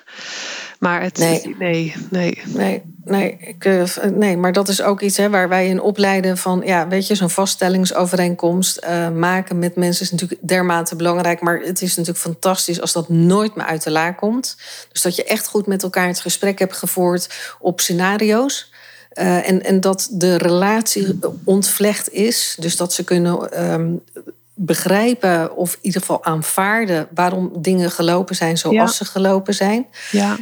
Maar het. Nee, nee, nee. Nee, nee, ik, uh, nee maar dat is ook iets hè, waar wij in opleiden van. Ja, weet je, zo'n vaststellingsovereenkomst uh, maken met mensen is natuurlijk dermate belangrijk. Maar het is natuurlijk fantastisch als dat nooit meer uit de la komt. Dus dat je echt goed met elkaar het gesprek hebt gevoerd op scenario's. Uh, en, en dat de relatie ontvlecht is. Dus dat ze kunnen um, begrijpen of in ieder geval aanvaarden waarom dingen gelopen zijn zoals ja. ze gelopen zijn. Ja.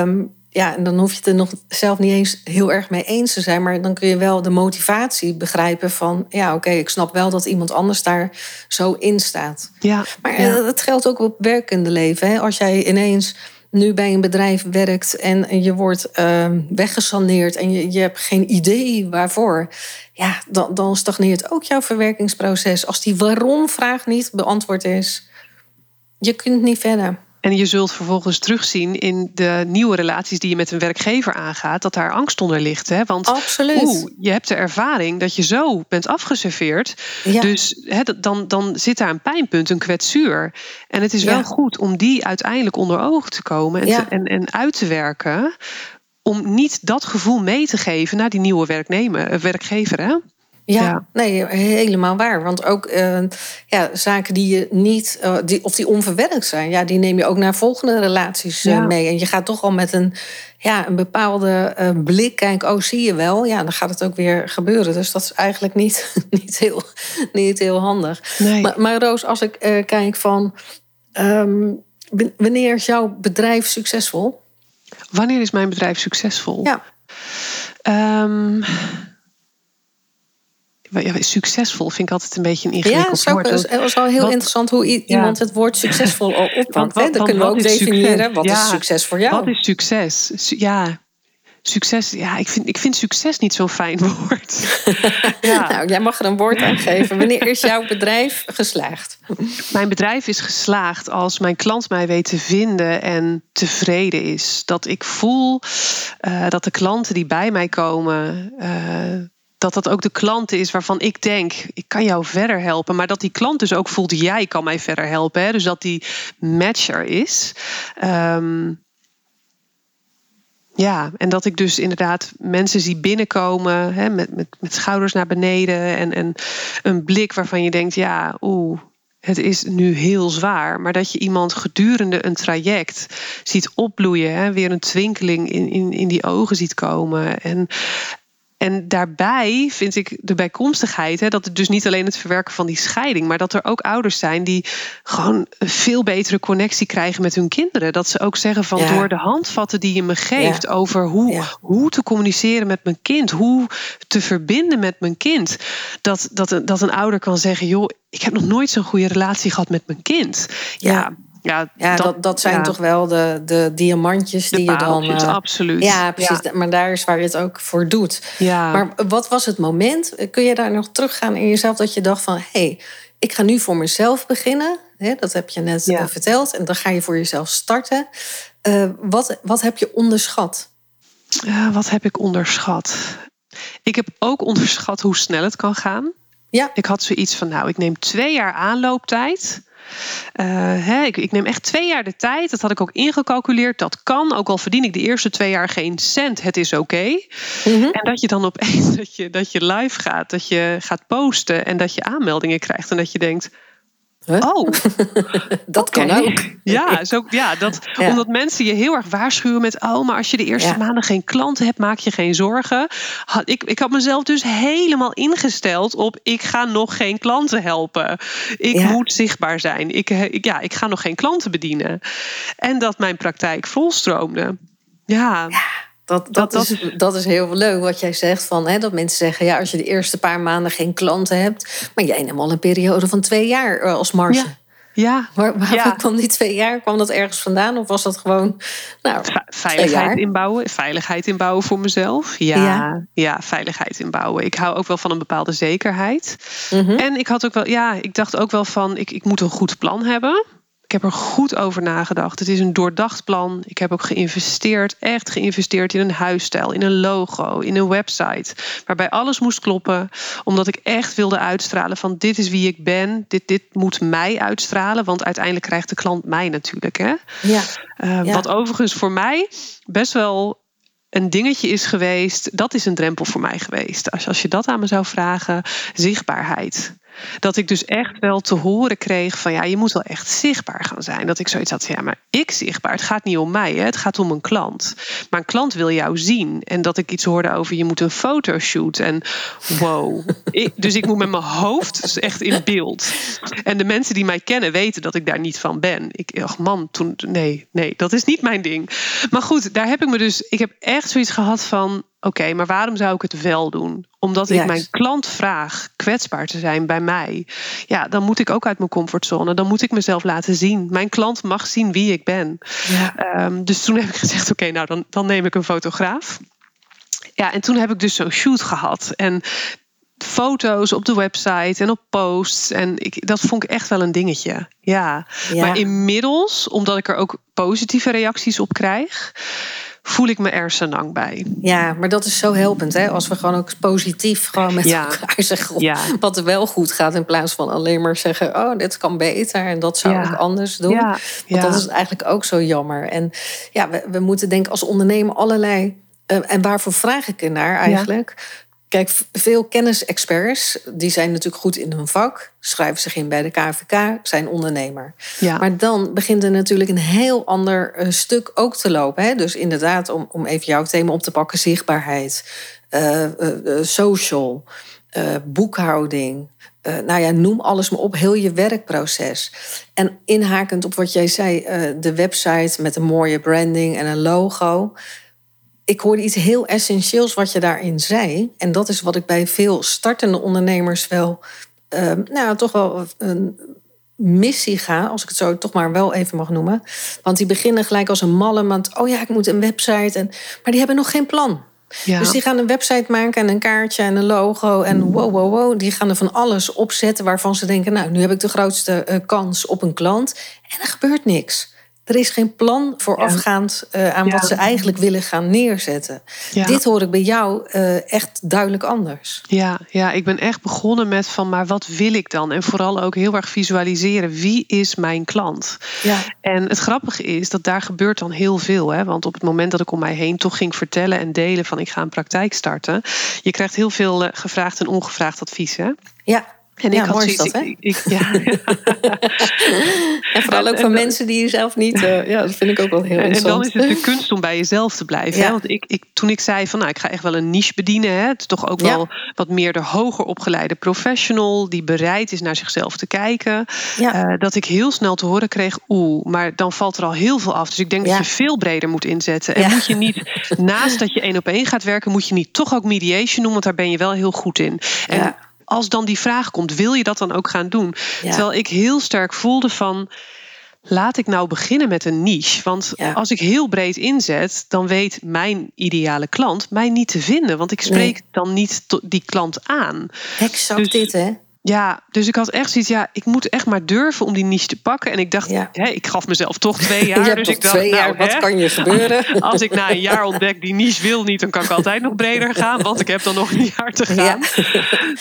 Um, ja, en dan hoef je het er nog zelf niet eens heel erg mee eens te zijn. Maar dan kun je wel de motivatie begrijpen van... ja, oké, okay, ik snap wel dat iemand anders daar zo in staat. Ja, maar ja. dat geldt ook op werkende leven. Hè? Als jij ineens nu bij een bedrijf werkt en je wordt uh, weggesaneerd en je, je hebt geen idee waarvoor, ja, dan, dan stagneert ook jouw verwerkingsproces. Als die waarom-vraag niet beantwoord is, je kunt niet verder. En je zult vervolgens terugzien in de nieuwe relaties die je met een werkgever aangaat, dat daar angst onder ligt. Hè? Want Absoluut. oeh, je hebt de ervaring dat je zo bent afgeserveerd. Ja. Dus hè, dan, dan zit daar een pijnpunt, een kwetsuur. En het is wel goed om die uiteindelijk onder ogen te komen en, Ja. te- en, en uit te werken. Om niet dat gevoel mee te geven naar die nieuwe werknemer, eh, werkgever. Hè? Ja, Ja. nee, helemaal waar. Want ook eh, ja, zaken die je niet, eh, die, of die onverwerkt zijn, ja, die neem je ook naar volgende relaties eh, Ja. mee. En je gaat toch al met een, ja, een bepaalde blik kijken, oh zie je wel, ja, dan gaat het ook weer gebeuren. Dus dat is eigenlijk niet, [laughs] niet, heel, niet heel handig. Nee. Maar, maar Roos, als ik kijk van, ehm, wanneer is jouw bedrijf succesvol? Wanneer is mijn bedrijf succesvol? Ja. Ehm, ja, succesvol vind ik altijd een beetje een Ja, ingewikkeld zo, woord. het was al heel Wat- interessant hoe Ja. iemand het woord succesvol al [laughs] oppakt. Dan kunnen we ook definiëren wat Ja. is succes voor jou. Wat is succes? Su- ja, succes. Ja, ik vind, ik vind succes niet zo'n fijn [laughs] woord. [laughs] ja. Nou, jij mag er een woord aan geven. Wanneer is jouw bedrijf geslaagd? Mijn bedrijf is geslaagd als mijn klant mij weet te vinden en tevreden is. Dat ik voel eh, dat de klanten die bij mij komen. eh, dat dat ook de klant is waarvan ik denk, ik kan jou verder helpen. Maar dat die klant dus ook voelt, jij kan mij verder helpen. Hè? Dus dat die match er is. Ehm, ja, en dat ik dus inderdaad mensen zie binnenkomen hè, met, met, met schouders naar beneden en, en een blik waarvan je denkt, ja, oeh, het is nu heel zwaar. Maar dat je iemand gedurende een traject ziet opbloeien, hè, weer een twinkeling in, in, in die ogen ziet komen. En, en daarbij vind ik de bijkomstigheid, hè, dat het dus niet alleen het verwerken van die scheiding, maar dat er ook ouders zijn die gewoon een veel betere connectie krijgen met hun kinderen. Dat ze ook zeggen van Ja. door de handvatten die je me geeft Ja. over hoe, Ja. hoe te communiceren met mijn kind, hoe te verbinden met mijn kind. Dat, dat, een, dat een ouder kan zeggen, joh, ik heb nog nooit zo'n goede relatie gehad met mijn kind. Ja, Ja. ja, Ja, dat, dat zijn ja, toch wel de, de diamantjes de die je dan. eh, absoluut. ja, precies. Maar daar is waar je het ook voor doet. Ja. Maar wat was het moment? Kun je daar nog teruggaan in jezelf dat je dacht van... hé, hey, ik ga nu voor mezelf beginnen. Hè, dat heb je net Ja. eh, verteld. En dan ga je voor jezelf starten. Eh, wat, wat heb je onderschat? Ja, wat heb ik onderschat? Ik heb ook onderschat hoe snel het kan gaan. Ja. Ik had zoiets van, nou, ik neem twee jaar aanlooptijd. Eh, hè, ik, ik neem echt twee jaar de tijd. Dat had ik ook ingecalculeerd. Dat kan, ook al verdien ik de eerste twee jaar geen cent. Het is oké. Mhm. En dat je dan opeens [laughs] dat je, dat je live gaat, dat je gaat posten en dat je aanmeldingen krijgt. En dat je denkt, Huh? oh, [laughs] Dat kan ook. Ja, zo, ja, dat, Ja. omdat mensen je heel erg waarschuwen met... oh, maar als je de eerste Ja. maanden geen klanten hebt, maak je geen zorgen. Had, ik, ik had mezelf dus helemaal ingesteld op... ik ga nog geen klanten helpen. Ik Ja. moet zichtbaar zijn. Ik, eh, ik, ja, ik ga nog geen klanten bedienen. En dat mijn praktijk volstroomde. Ja, Dat, dat, Dat- is, dat is heel leuk wat jij zegt. Van, hè, dat mensen zeggen, ja, als je de eerste paar maanden geen klanten hebt... maar jij neemt al een periode van twee jaar eh, als marge. Ja. ja. Waar, waar Ja. [laughs] kwam die twee jaar? Kwam dat ergens vandaan? Of was dat gewoon... Nou. Veiligheid inbouwen. Veiligheid inbouwen voor mezelf. Ja, Ja. ja. veiligheid inbouwen. Ik hou ook wel van een bepaalde zekerheid. mhm. En ik had ook wel, ja, ik dacht ook wel van, ik, ik moet een goed plan hebben. Ik heb er goed over nagedacht. Het is een doordacht plan. Ik heb ook geïnvesteerd, echt geïnvesteerd in een huisstijl, in een logo, in een website. Waarbij alles moest kloppen. Omdat ik echt wilde uitstralen van dit is wie ik ben. Dit, dit moet mij uitstralen. Want uiteindelijk krijgt de klant mij natuurlijk. Hè? ja. Uh, Ja. Wat overigens voor mij best wel een dingetje is geweest. Dat is een drempel voor mij geweest. Als, als je dat aan me zou vragen, zichtbaarheid. Dat ik dus echt wel te horen kreeg van ja, je moet wel echt zichtbaar gaan zijn. Dat ik zoiets had ja, maar ik zichtbaar. Het gaat niet om mij, hè? het gaat om een klant. Maar een klant wil jou zien. En dat ik iets hoorde over je moet een fotoshoot. En wow. [laughs] Ik, dus ik moet met mijn hoofd dus echt in beeld. En de mensen die mij kennen weten dat ik daar niet van ben. Ik dacht, man, toen, nee, nee, dat is niet mijn ding. Maar goed, daar heb ik me dus, ik heb echt zoiets gehad van, oké, maar waarom zou ik het wel doen? Omdat ik mijn klant vraag kwetsbaar te zijn bij mij. Ja, dan moet ik ook uit mijn comfortzone. Dan moet ik mezelf laten zien. Mijn klant mag zien wie ik ben. Ja. Ehm, dus toen heb ik gezegd, oké, nou dan, dan neem ik een fotograaf. Ja, en toen heb ik dus zo'n shoot gehad. En foto's op de website en op posts. En ik, dat vond ik echt wel een dingetje. Ja. Ja. Maar inmiddels, omdat ik er ook positieve reacties op krijg, voel ik me er senang bij. Ja, maar dat is zo helpend, hè? Als we gewoon ook positief gewoon met Ja. elkaar zeggen Ja. wat er wel goed gaat, in plaats van alleen maar zeggen: oh, dit kan beter en dat zou Ja. ik anders doen. Ja, Want dat is eigenlijk ook zo jammer. En ja, we, we moeten denken als ondernemer allerlei. eh, en waarvoor vraag ik er naar eigenlijk? Kijk, veel kennisexperts, die zijn natuurlijk goed in hun vak, schrijven zich in bij de KVK, zijn ondernemer. Ja. Maar dan begint er natuurlijk een heel ander eh, stuk ook te lopen. Hè? Dus inderdaad, om, om even jouw thema op te pakken, zichtbaarheid, eh, eh, social, boekhouding. nou ja, noem alles maar op, heel je werkproces. En inhakend op wat jij zei, de website met een mooie branding en een logo. Ik hoorde iets heel essentieels wat je daarin zei. En dat is wat ik bij veel startende ondernemers wel, eh, nou toch wel een missie ga, als ik het zo toch maar wel even mag noemen. Want die beginnen gelijk als een malle, want oh ja, ik moet een website. En, maar die hebben nog geen plan. Ja. Dus die gaan een website maken en een kaartje en een logo. En wow, wow, wow. Die gaan er van alles opzetten waarvan ze denken... nou, nu heb ik de grootste eh, kans op een klant. En er gebeurt niks. Er is geen plan voorafgaand eh, aan Ja. wat ze eigenlijk willen gaan neerzetten. Ja. Dit hoor ik bij jou eh, echt duidelijk anders. Ja, ja, ik ben echt begonnen met van, maar wat wil ik dan? En vooral ook heel erg visualiseren, wie is mijn klant? Ja. En het grappige is dat daar gebeurt dan heel veel. Hè? Want op het moment dat ik om mij heen toch ging vertellen en delen van ik ga een praktijk starten, je krijgt heel veel eh, gevraagd en ongevraagd advies. Hè? Ja. En Ja, ik had mooi is zoiets- dat, hè? ik- ik- ja, [laughs] En vooral ook En- van en- mensen die je zelf niet... eh, ja, dat vind ik ook wel heel En, en interessant. dan is het de [laughs] kunst om bij jezelf te blijven. Ja. Hè? Want ik, ik, toen ik zei van nou, ik ga echt wel een niche bedienen. Hè? Het is toch ook wel wat meer de hoger opgeleide professional die bereid is naar zichzelf te kijken. Eh, dat ik heel snel te horen kreeg, oeh, maar dan valt er al heel veel af. Dus ik denk dat je veel breder moet inzetten. En moet je niet, [laughs] naast dat je één op één gaat werken, moet je niet toch ook mediation doen, want daar ben je wel heel goed in. En Ja. Als dan die vraag komt, wil je dat dan ook gaan doen? Ja. Terwijl ik heel sterk voelde van. Laat ik nou beginnen met een niche. Want Ja. als ik heel breed inzet, dan weet mijn ideale klant mij niet te vinden. Want ik spreek Nee. dan niet die klant aan. Exact Dus- dit, hè? Ja, dus ik had echt zoiets, ja, ik moet echt maar durven om die niche te pakken. En ik dacht, Ja. hè, ik gaf mezelf toch [laughs] twee jaar. hebt dus ik dacht, twee nou, jaar, wat kan je gebeuren? [laughs] Als ik na een jaar ontdek, die niche wil niet, dan kan ik altijd nog breder gaan. Want ik heb dan nog een jaar te gaan.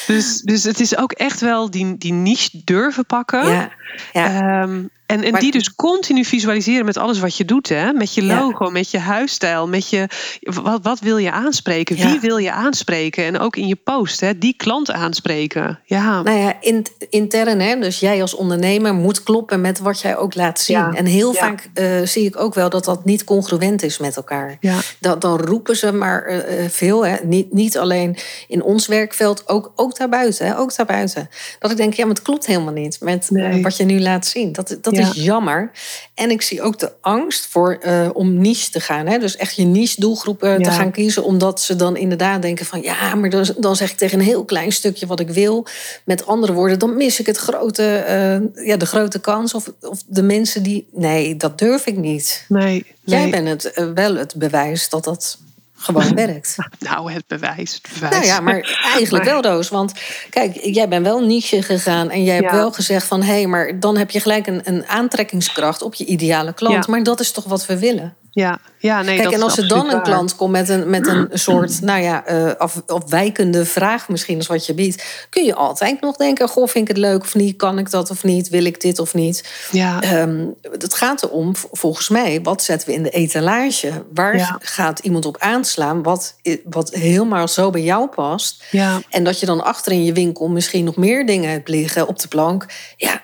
Dus, dus het is ook echt wel die, die niche durven pakken. Ja, ja. En en Maar- die dus continu visualiseren met alles wat je doet. Hè? Met je Ja. logo, met je huisstijl. Met je, wat, wat wil je aanspreken? Ja. Wie wil je aanspreken? En ook in je post, hè? die klant aanspreken. Ja, Nou ja, in, intern, hè, dus jij als ondernemer moet kloppen met wat jij ook laat zien. Ja, En heel vaak eh, zie ik ook wel dat dat niet congruent is met elkaar. Ja. Dat, dan roepen ze maar eh, eh, veel, hè. Niet, niet alleen in ons werkveld, ook, ook daarbuiten. Hè, ook daarbuiten. Dat ik denk, ja, maar het klopt helemaal niet met wat je nu laat zien. Dat, dat Ja. is jammer. En ik zie ook de angst voor, eh, om niche te gaan. Hè. Dus echt je niche doelgroepen te gaan kiezen. Omdat ze dan inderdaad denken van... ja, maar dan, dan zeg ik tegen een heel klein stukje wat ik wil. Met andere woorden, dan mis ik het grote, eh, ja, de grote kans. Of, of de mensen die... Nee, dat durf ik niet. nee. Jij nee. bent het, eh, wel het bewijs dat dat gewoon werkt. [laughs] Nou, het bewijs. Het bewijs. Nou ja, maar [laughs] eigenlijk wel, Roos. Want kijk, jij bent wel niche gegaan en jij hebt Ja. wel gezegd van... hé, hey, maar dan heb je gelijk een, een aantrekkingskracht op je ideale klant. Ja. Maar dat is toch wat we willen? Ja, ja nee, Kijk, dat en als er dan een waar. klant komt met een, met een [clears throat] soort, nou ja, eh, af, afwijkende vraag misschien is wat je biedt, kun je altijd nog denken: goh, vind ik het leuk of niet? Kan ik dat of niet? Wil ik dit of niet? Ja, Ehm, het gaat erom, volgens mij, wat zetten we in de etalage? Waar Ja. gaat iemand op aanslaan? Wat, wat helemaal zo bij jou past? ja, En dat je dan achter in je winkel misschien nog meer dingen hebt liggen op de plank. Ja,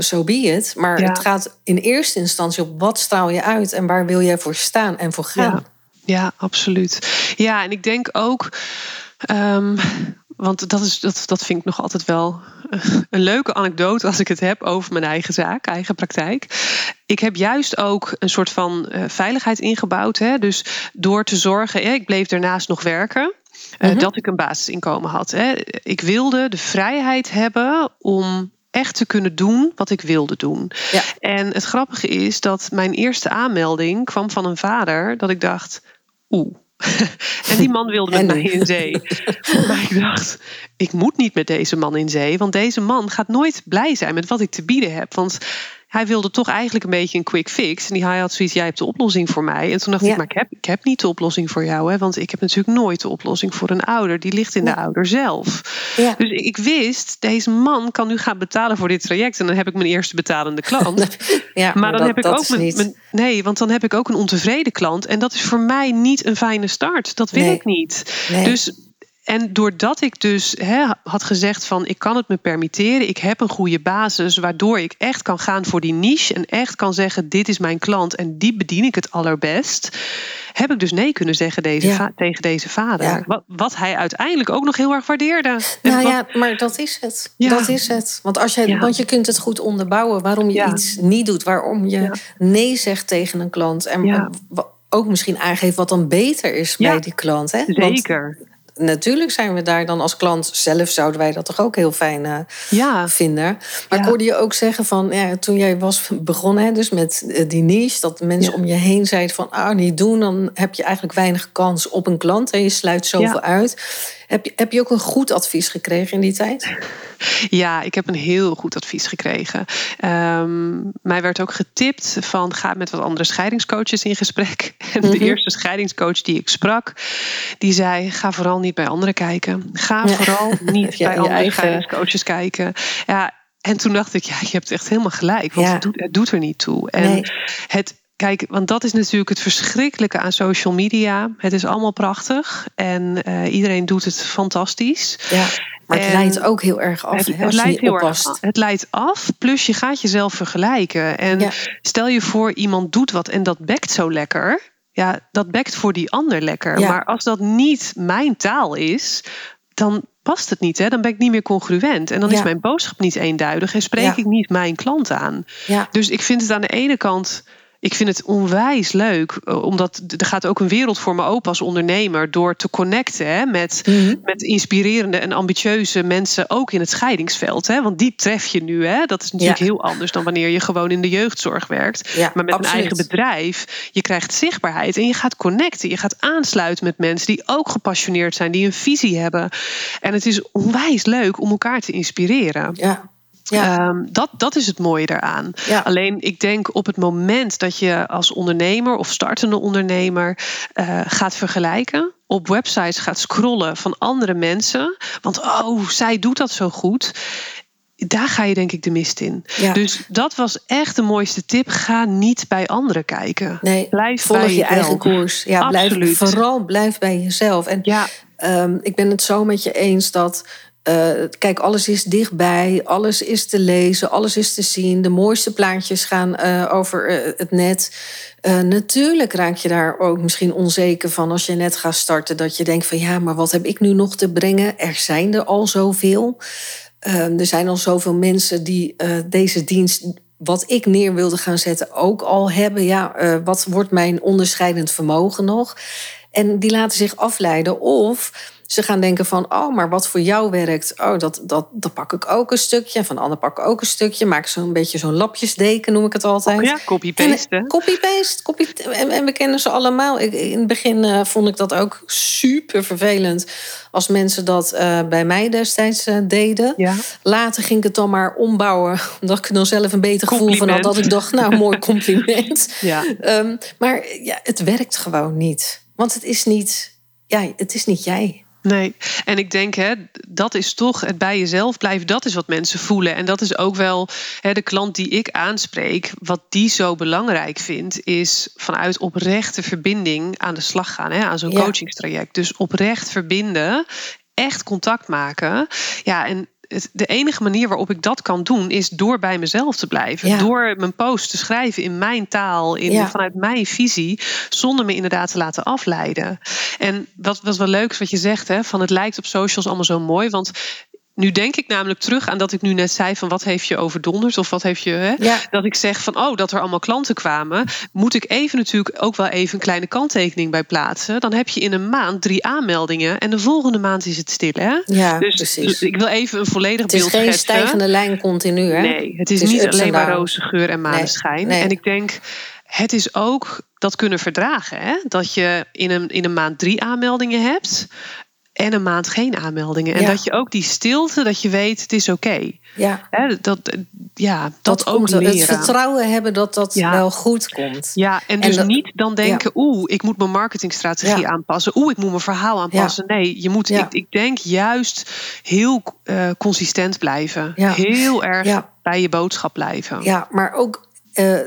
zo be it. Maar Ja. het gaat in eerste instantie op wat straal je uit en waar wil jij voor staan en voor gaan. Ja, ja, absoluut. Ja, en ik denk ook. ehm, want dat, is, dat, dat vind ik nog altijd wel eh, [laughs] een leuke anekdote als ik het heb over mijn eigen zaak, eigen praktijk. Ik heb juist ook een soort van eh, veiligheid ingebouwd. Hè? Dus door te zorgen, ik bleef daarnaast nog werken. eh, Mhm. Dat ik een basisinkomen had. Hè. Ik wilde de vrijheid hebben om echt te kunnen doen wat ik wilde doen. Ja. En het grappige is dat mijn eerste aanmelding kwam van een vader dat ik dacht, oeh. [laughs] en die man wilde met mij in zee. maar ik dacht, ik moet niet met deze man in zee. Want deze man gaat nooit blij zijn met wat ik te bieden heb. Want hij wilde toch eigenlijk een beetje een quick fix. En die, hij had zoiets, jij hebt de oplossing voor mij. En toen dacht Ja. ik, maar ik heb, ik heb niet de oplossing voor jou. Hè, want ik heb natuurlijk nooit de oplossing voor een ouder. Die ligt in de ouder zelf. Ja. Dus ik wist, deze man kan nu gaan betalen voor dit traject. En dan heb ik mijn eerste betalende klant. [laughs] Ja, Maar dan dat- heb ik ook mijn, mijn- Nee, want dan heb ik ook een ontevreden klant. En dat is voor mij niet een fijne start. Dat wil Nee. ik niet. Nee. Dus, en doordat ik dus had gezegd van ik kan het me permitteren. Ik heb een goede basis. Waardoor ik echt kan gaan voor die niche. En echt kan zeggen dit is mijn klant. En die bedien ik het allerbest. Heb ik dus nee kunnen zeggen deze Ja. va- tegen deze vader. Ja. Wat, wat hij uiteindelijk ook nog heel erg waardeerde. Nou wat- ja, maar dat is het. Ja. Dat is het. Want, als je, want je kunt het goed onderbouwen waarom je iets niet doet. Waarom je nee zegt tegen een klant. En ook misschien aangeeft wat dan beter is bij die klant. Hè? Want Zeker. Natuurlijk zijn we daar dan als klant zelf zouden wij dat toch ook heel fijn eh, Ja. vinden. Maar ik hoorde je ook zeggen van ja, toen jij was begonnen, hè, dus met eh, die niche, dat mensen Ja. om je heen zeiden van ah, niet doen, dan heb je eigenlijk weinig kans op een klant en je sluit zoveel uit. Heb je, heb je ook een goed advies gekregen in die tijd? Ja, ik heb een heel goed advies gekregen. Ehm, mij werd ook getipt van ga met wat andere scheidingscoaches in gesprek. [laughs] En de Mhm. eerste scheidingscoach die ik sprak, die zei ga vooral niet bij anderen kijken. Ga Ja. vooral [laughs] niet Ja, bij andere eigen- scheidingscoaches kijken. Ja, en toen dacht ik, ja, je hebt echt helemaal gelijk. Want Ja. het, doet, het doet er niet toe. En Nee. het, kijk, want dat is natuurlijk het verschrikkelijke aan social media. Het is allemaal prachtig en eh, iedereen doet het fantastisch. Ja, maar het En leidt ook heel erg af Het, leidt heel erg af. Het leidt af, plus je gaat jezelf vergelijken. En Ja. stel je voor, iemand doet wat en dat bekt zo lekker. Ja, dat bekt voor die ander lekker. Ja. Maar als dat niet mijn taal is, dan past het niet. Hè? Dan ben ik niet meer congruent. En dan is mijn boodschap niet eenduidig. En spreek ik niet mijn klant aan. Ja. Dus ik vind het aan de ene kant. Ik vind het onwijs leuk, eh, omdat er gaat ook een wereld voor me open als ondernemer door te connecten hè, met, Mhm. met inspirerende en ambitieuze mensen, ook in het scheidingsveld. Hè, want die tref je nu. Hè. Dat is natuurlijk Ja. heel anders dan wanneer je gewoon in de jeugdzorg werkt. Ja, maar met absoluut. een eigen bedrijf, je krijgt zichtbaarheid en je gaat connecten. Je gaat aansluiten met mensen die ook gepassioneerd zijn, die een visie hebben. En het is onwijs leuk om elkaar te inspireren. Ja. Ja. Ehm, dat, dat is het mooie daaraan. Ja. Alleen ik denk op het moment dat je als ondernemer of startende ondernemer eh, gaat vergelijken, op websites gaat scrollen van andere mensen, want oh, zij doet dat zo goed. Daar ga je denk ik de mist in. Ja. Dus dat was echt de mooiste tip. Ga niet bij anderen kijken. Nee, Blijf volg bij je eigen koers. Ja, blijf, Absoluut. vooral blijf bij jezelf. En Ja, Ehm, ik ben het zo met je eens dat. Eh, kijk, alles is dichtbij, alles is te lezen, alles is te zien. De mooiste plaatjes gaan eh, over eh, het net. Natuurlijk raak je daar ook misschien onzeker van als je net gaat starten. Dat je denkt van ja, maar wat heb ik nu nog te brengen? Er zijn er al zoveel. Er zijn al zoveel mensen die deze dienst, wat ik neer wilde gaan zetten, ook al hebben. Ja, wat wordt mijn onderscheidend vermogen nog? En die laten zich afleiden. Of ze gaan denken van, oh, maar wat voor jou werkt, oh, dat, dat, dat pak ik ook een stukje. Van de ander pak ik ook een stukje. Maak zo'n beetje zo'n lapjesdeken, noem ik het altijd. ja copy-paste. En, Copy-paste. Copy en, en we kennen ze allemaal. Ik, in het begin eh, vond ik dat ook super vervelend als mensen dat eh, bij mij destijds eh, deden. Ja. Later ging ik het dan maar ombouwen, [laughs] omdat ik dan zelf een beter gevoel van had. Dat ik dacht, nou, [laughs] mooi compliment. Ja. Ehm, maar ja, het werkt gewoon niet. Want het is niet, ja, het is niet jij. Nee, en ik denk, hè, dat is toch het bij jezelf blijven. Dat is wat mensen voelen. En dat is ook wel hè, de klant die ik aanspreek. Wat die zo belangrijk vindt, is vanuit oprechte verbinding aan de slag gaan. Hè, aan zo'n Ja. coachingstraject. Dus oprecht verbinden, echt contact maken. Ja, en de enige manier waarop ik dat kan doen, is door bij mezelf te blijven. Ja. Door mijn post te schrijven in mijn taal, in, Ja. vanuit mijn visie, zonder me inderdaad te laten afleiden. En wat, wat wel leuk is wat je zegt, hè, van het lijkt op socials allemaal zo mooi. Want nu denk ik namelijk terug aan dat ik nu net zei van wat heeft je overdonderd of wat heeft je, hè? Ja. dat ik zeg van oh dat er allemaal klanten kwamen, moet ik even natuurlijk ook wel even een kleine kanttekening bij plaatsen. Dan heb je in een maand drie aanmeldingen en de volgende maand is het stil, hè? Ja, dus precies. ik wil even een volledig Het is beeld geen schetsen. stijgende lijn continu, hè? Nee, het is, Het is niet alleen maar roze geur en maneschijn. nee. En ik denk, het is ook dat kunnen verdragen. Hè? Dat je in een, in een maand drie aanmeldingen hebt en een maand geen aanmeldingen. En Ja. dat je ook die stilte, dat je weet het is oké. Ja, Hè, Dat, ja, dat, dat, ook komt, het vertrouwen hebben dat dat Ja. wel goed komt. Ja, en En dus dat- niet dan denken, oeh, ik moet mijn marketingstrategie aanpassen. Oeh, ik moet mijn verhaal aanpassen. Nee, je moet, ik, ik denk juist heel eh, consistent blijven. Ja. Heel erg bij je boodschap blijven. Ja, maar ook eh,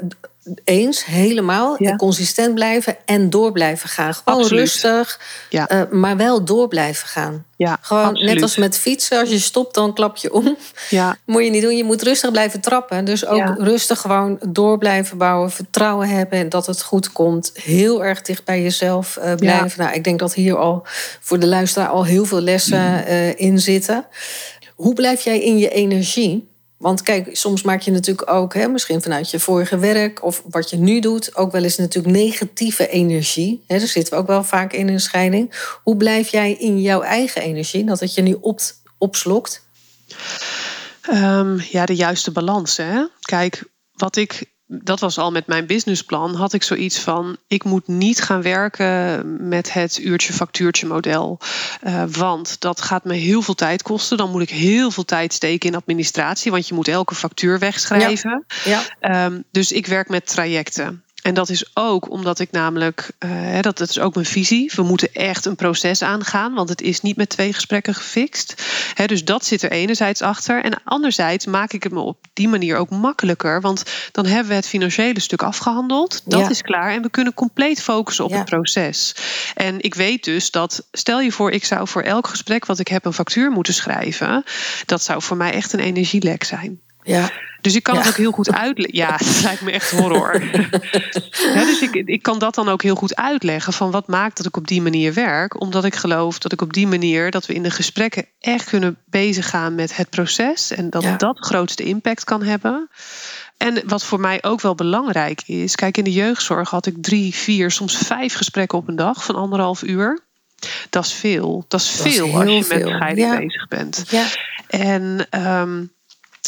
eens helemaal Ja. consistent blijven en door blijven gaan. Gewoon Absoluut. rustig, Ja. eh, maar wel door blijven gaan. Ja, Gewoon absoluut. net als met fietsen, als je stopt, dan klap je om. Ja, [laughs] Moet je niet doen. Je moet rustig blijven trappen. Dus ook Ja. rustig gewoon door blijven bouwen. Vertrouwen hebben en dat het goed komt. Heel erg dicht bij jezelf eh, blijven. Nou, ik denk dat hier al voor de luisteraar al heel veel lessen eh, in zitten. Hoe blijf jij in je energie? Want kijk, soms maak je natuurlijk ook, hè, misschien vanuit je vorige werk of wat je nu doet, ook wel eens natuurlijk negatieve energie. Hè, daar zitten we ook wel vaak in een scheiding. Hoe blijf jij in jouw eigen energie, dat het je nu op, opslokt? Ehm, ja, de juiste balans. Hè? Kijk, wat ik. Dat was al met mijn businessplan. Had ik zoiets van: ik moet niet gaan werken met het uurtje-factuurtje model. Eh, want dat gaat me heel veel tijd kosten. Dan moet ik heel veel tijd steken in administratie. Want je moet elke factuur wegschrijven. Ja. Ehm, dus ik werk met trajecten. En dat is ook omdat ik namelijk, eh, dat, dat is ook mijn visie. We moeten echt een proces aangaan, want het is niet met twee gesprekken gefixt. Dus dat zit er enerzijds achter. En anderzijds maak ik het me op die manier ook makkelijker. Want dan hebben we het financiële stuk afgehandeld. Dat Ja. is klaar. En we kunnen compleet focussen op Ja. het proces. En ik weet dus dat, stel je voor, ik zou voor elk gesprek wat ik heb een factuur moeten schrijven. Dat zou voor mij echt een energielek zijn. Ja. Dus ik kan het ook heel goed uitleggen. Ja, [laughs] het lijkt me echt horror. [laughs] Ja, dus ik, ik kan dat dan ook heel goed uitleggen van wat maakt dat ik op die manier werk. Omdat ik geloof dat ik op die manier, dat we in de gesprekken echt kunnen bezig gaan met het proces. En dat Ja. dat grootste impact kan hebben. En wat voor mij ook wel belangrijk is. Kijk, in de jeugdzorg had ik drie, vier, soms vijf gesprekken op een dag van anderhalf uur. Dat is veel. Dat is Dat veel als je veel. met scheiding bezig bent. Ja. En ehm,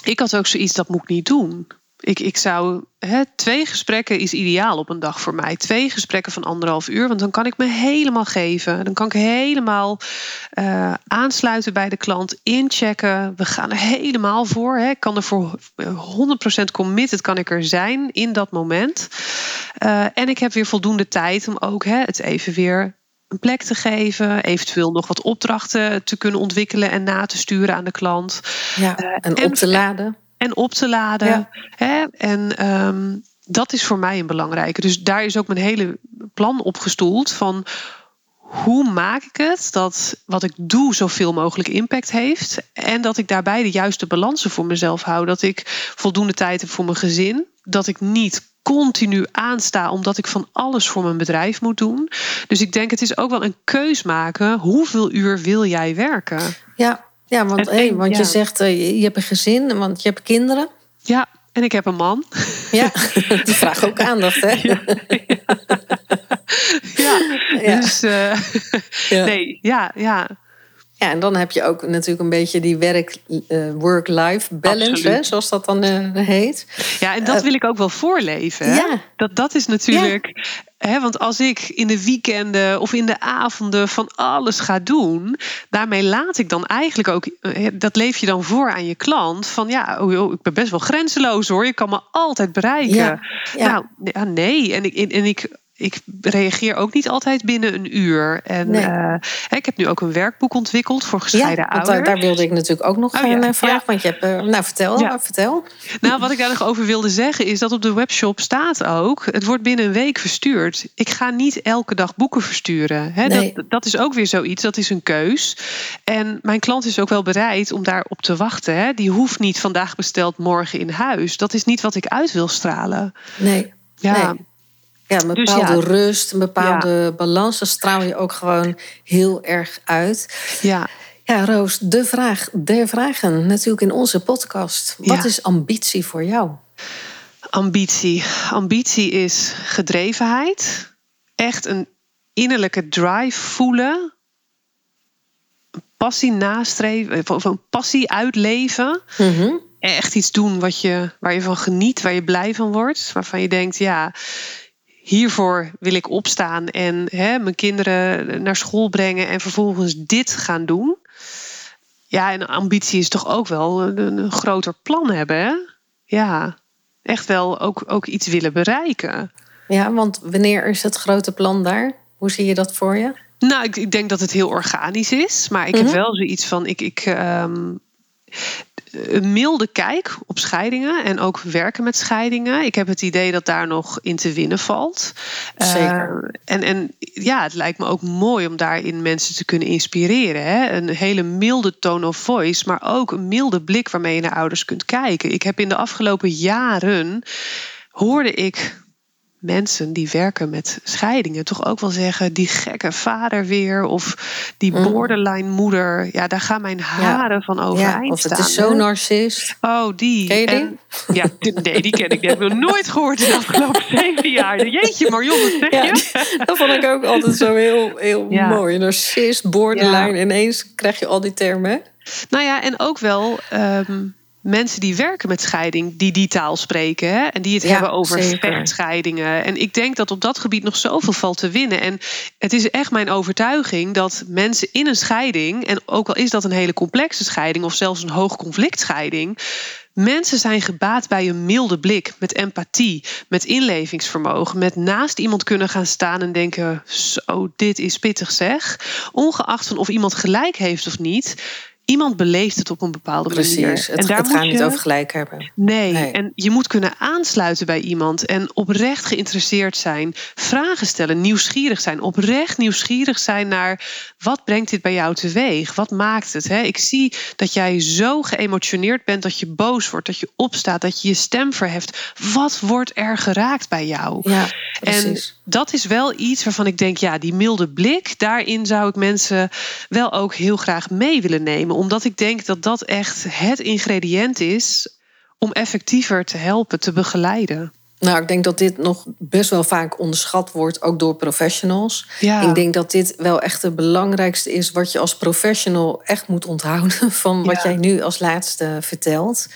ik had ook zoiets, dat moet ik niet doen. Ik, ik zou, hè, twee gesprekken is ideaal op een dag voor mij. Twee gesprekken van anderhalf uur, want dan kan ik me helemaal geven. Dan kan ik helemaal eh, aansluiten bij de klant, inchecken. We gaan er helemaal voor. Hè. Ik kan er voor 100% committed kan ik er zijn in dat moment. Eh, en ik heb weer voldoende tijd om ook hè, het even weer een plek te geven, eventueel nog wat opdrachten te kunnen ontwikkelen en na te sturen aan de klant Ja, Eh, en en- op te laden. en op te laden. Ja. Hè? En ehm, dat is voor mij een belangrijke. Dus daar is ook mijn hele plan op gestoeld van hoe maak ik het dat wat ik doe zoveel mogelijk impact heeft en dat ik daarbij de juiste balansen voor mezelf hou, dat ik voldoende tijd heb voor mijn gezin, dat ik niet continu aansta omdat ik van alles voor mijn bedrijf moet doen. Dus ik denk het is ook wel een keus maken. Hoeveel uur wil jij werken? Ja, ja want, En- hey, en- want ja. je zegt eh, je- hebt een gezin, want je hebt kinderen. Ja, en ik heb een man. Ja, [laughs] die vragen ook aandacht, hè? [laughs] Ja, Ja. dus eh, Ja. [laughs] nee, ja, ja. Ja, en dan heb je ook natuurlijk een beetje die werk, eh, work-life balance, Absoluut. hè, zoals dat dan eh, heet. Ja, en dat wil ik ook wel voorleven. Hè? ja. Dat, dat is natuurlijk. Hè, want als ik in de weekenden of in de avonden van alles ga doen, daarmee laat ik dan eigenlijk ook. eh, Dat leef je dan voor aan je klant. Van ja, oh, ik ben best wel grenzeloos hoor. Je kan me altijd bereiken. Ja, ja. Nou, ja, nee. En ik, en ik, ik reageer ook niet altijd binnen een uur. En Nee. eh, ik heb nu ook een werkboek ontwikkeld voor gescheiden Ja, ouders. daar, daar wilde ik natuurlijk ook nog Oh, ja. naar vragen. Ja. Want je hebt, eh, nou vertel, Ja. vertel. Nou, wat ik daar nog over wilde zeggen is dat op de webshop staat ook: het wordt binnen een week verstuurd. Ik ga niet elke dag boeken versturen. Hè? Nee. Dat, dat is ook weer zoiets, dat is een keus. En mijn klant is ook wel bereid om daarop te wachten. Hè? Die hoeft niet vandaag besteld, morgen in huis. Dat is niet wat ik uit wil stralen. Nee. Ja, Nee. Ja, een Dus bepaalde ja. rust, een bepaalde balans. Dat straal je ook gewoon heel erg uit. ja. Ja, Roos, de vraag der vragen natuurlijk in onze podcast. Wat Ja. is ambitie voor jou? Ambitie. Ambitie is gedrevenheid. Echt een innerlijke drive voelen. Een passie nastreven, of een passie uitleven. Mhm. Echt iets doen wat je, waar je van geniet, waar je blij van wordt. Waarvan je denkt, ja, hiervoor wil ik opstaan en hè, mijn kinderen naar school brengen en vervolgens dit gaan doen. Ja, en ambitie is toch ook wel een, een groter plan hebben. Hè? Ja, echt wel ook, ook iets willen bereiken. Ja, want wanneer is het grote plan daar? Hoe zie je dat voor je? Nou, ik, ik denk dat het heel organisch is. Maar ik heb mhm. wel zoiets van. Ik, ik, ehm, een milde kijk op scheidingen en ook werken met scheidingen. Ik heb het idee dat daar nog in te winnen valt. Zeker. Uh, en, en ja, het lijkt me ook mooi om daarin mensen te kunnen inspireren. Hè? Een hele milde tone of voice, maar ook een milde blik waarmee je naar ouders kunt kijken. Ik heb in de afgelopen jaren hoorde ik mensen die werken met scheidingen toch ook wel zeggen: die gekke vader weer of die mm. borderline moeder. Ja, daar gaan mijn haren van overeind ja, of het is zo narcist. Oh, die. Ken je die? ja, nee, die ken ik. Die heb ik nog nooit gehoord in de afgelopen [laughs] zeven jaar. Jeetje, Marion, wat zeg je? dat vond ik ook altijd zo heel, heel mooi. Narcist, borderline. Ineens krijg je al die termen. Nou ja, en ook wel. Ehm, mensen die werken met scheiding, die die taal spreken. Hè? En die het hebben over vechtscheidingen. En ik denk dat op dat gebied nog zoveel valt te winnen. En het is echt mijn overtuiging dat mensen in een scheiding, en ook al is dat een hele complexe scheiding of zelfs een hoog conflict scheiding. Mensen zijn gebaat bij een milde blik, met empathie, met inlevingsvermogen, met naast iemand kunnen gaan staan en denken: zo, dit is pittig zeg. Ongeacht van of iemand gelijk heeft of niet iemand beleeft het op een bepaalde Precies. manier. Het, en daar het gaat niet over gelijk hebben. Nee. en je moet kunnen aansluiten bij iemand en oprecht geïnteresseerd zijn, vragen stellen, nieuwsgierig zijn, oprecht nieuwsgierig zijn naar wat brengt dit bij jou teweeg? Wat maakt het? Hè? Ik zie dat jij zo geëmotioneerd bent dat je boos wordt, dat je opstaat, dat je je stem verheft. Wat wordt er geraakt bij jou? Ja, precies. En dat is wel iets waarvan ik denk, ja, die milde blik, daarin zou ik mensen wel ook heel graag mee willen nemen. Omdat ik denk dat dat echt het ingrediënt is om effectiever te helpen, te begeleiden. Nou, ik denk dat dit nog best wel vaak onderschat wordt, ook door professionals. Ik denk dat dit wel echt het belangrijkste is wat je als professional echt moet onthouden [laughs] van wat jij nu als laatste vertelt.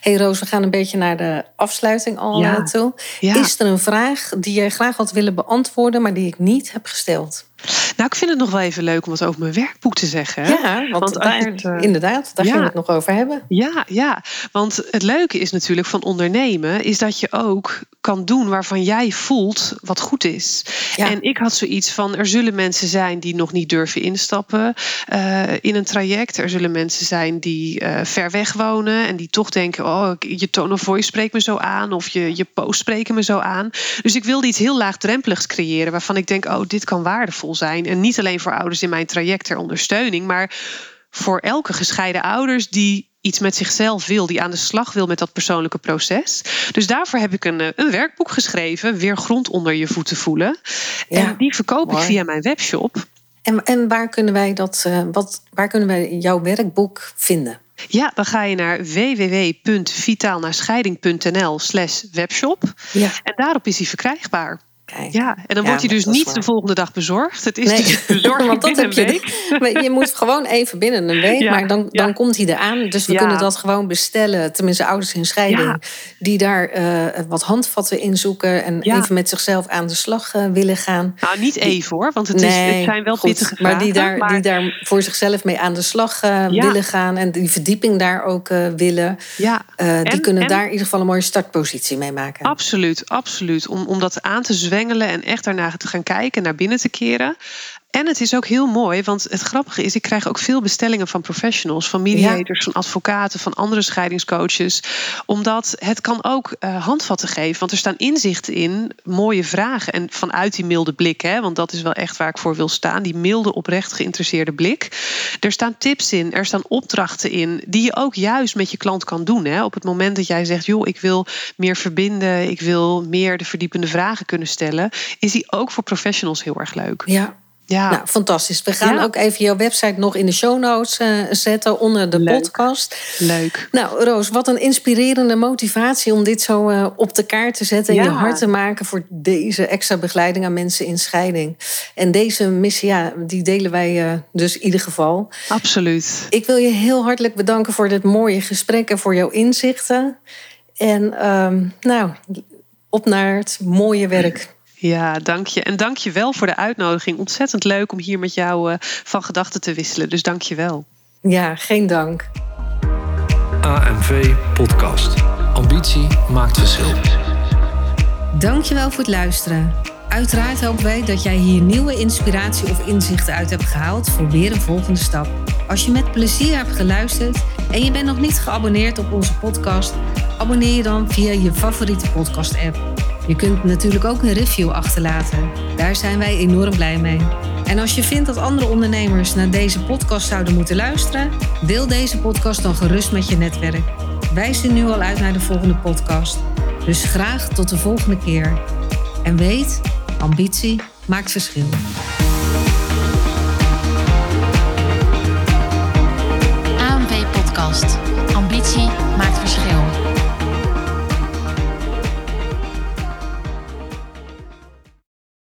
hey Roos, we gaan een beetje naar de afsluiting al ja. toe. Is er een vraag die jij graag had willen beantwoorden, maar die ik niet heb gesteld? Nou, ik vind het nog wel even leuk om wat over mijn werkboek te zeggen. Ja, want, daar, inderdaad, daar ja, gaan we het nog over hebben. Ja, ja, want het leuke is natuurlijk van ondernemen... is dat je ook kan doen waarvan jij voelt wat goed is. En ik had zoiets van, er zullen mensen zijn die nog niet durven instappen uh, in een traject. Er zullen mensen zijn die uh, ver weg wonen en die toch denken... oh, je tone of voice spreekt me zo aan of je, je post spreken me zo aan. Dus ik wilde iets heel laagdrempeligs creëren... waarvan ik denk, oh, dit kan waardevol zijn. En niet alleen voor ouders in mijn traject ter ondersteuning, maar voor elke gescheiden ouders die iets met zichzelf wil, die aan de slag wil met dat persoonlijke proces. Dus daarvoor heb ik een, eh, een werkboek geschreven, Weer grond onder je voeten voelen. en die verkoop ik via mijn webshop. En, en waar kunnen wij dat, uh, wat, waar kunnen wij jouw werkboek vinden? Ja, dan ga je naar www.vitaalnaarscheiding.nl slash webshop. Ja. En daarop is hij verkrijgbaar. Ja, en dan wordt hij dus niet de volgende dag bezorgd. Het is nee. dus bezorgd [laughs] Want dat heb je. week. [laughs] Je moet gewoon even binnen een week, maar dan, dan komt hij eraan. Dus we kunnen dat gewoon bestellen. Tenminste, ouders in scheiding die daar uh, wat handvatten in zoeken en even met zichzelf aan de slag uh, willen gaan. Nou, niet even hoor, want het, is, het zijn wel goed, pittige Maar die daar, maar... die daar voor zichzelf mee aan de slag uh, willen gaan en die verdieping daar ook willen. Ja. die kunnen daar in ieder geval een mooie startpositie mee maken. Absoluut, absoluut. Om, om dat aan te zwemmen en echt daarna te gaan kijken, naar binnen te keren. En het is ook heel mooi, want het grappige is, ik krijg ook veel bestellingen van professionals, van mediators, van advocaten, van andere scheidingscoaches. Omdat het kan ook uh, handvatten geven. Want er staan inzichten in, mooie vragen. En vanuit die milde blik, hè, want dat is wel echt waar ik voor wil staan. Die milde, oprecht geïnteresseerde blik. Er staan tips in, er staan opdrachten in, die je ook juist met je klant kan doen. Hè. Op het moment dat jij zegt, joh, ik wil meer verbinden, ik wil meer de verdiepende vragen kunnen stellen, is die ook voor professionals heel erg leuk. Ja. Ja. Nou, fantastisch. We gaan ook even jouw website nog in de show notes uh, zetten onder de podcast. Leuk. Nou, Roos, wat een inspirerende motivatie om dit zo uh, op de kaart te zetten en je hart te maken voor deze extra begeleiding aan mensen in scheiding. En deze missie, ja, die delen wij uh, dus in ieder geval. Absoluut. Ik wil je heel hartelijk bedanken voor dit mooie gesprek en voor jouw inzichten. En um, nou, op naar het mooie werk. Ja, dank je. En dank je wel voor de uitnodiging. Ontzettend leuk om hier met jou uh, van gedachten te wisselen. Dus dank je wel. Ja, geen dank. AMV Podcast. Ambitie maakt verschil. Dankjewel voor het luisteren. Uiteraard hopen wij dat jij hier nieuwe inspiratie of inzichten uit hebt gehaald voor weer een volgende stap. Als je met plezier hebt geluisterd en je bent nog niet geabonneerd op onze podcast, abonneer je dan via je favoriete podcast-app. Je kunt natuurlijk ook een review achterlaten. Daar zijn wij enorm blij mee. En als je vindt dat andere ondernemers naar deze podcast zouden moeten luisteren, deel deze podcast dan gerust met je netwerk. Wij zien nu al uit naar de volgende podcast. Dus graag tot de volgende keer. En weet, ambitie maakt verschil.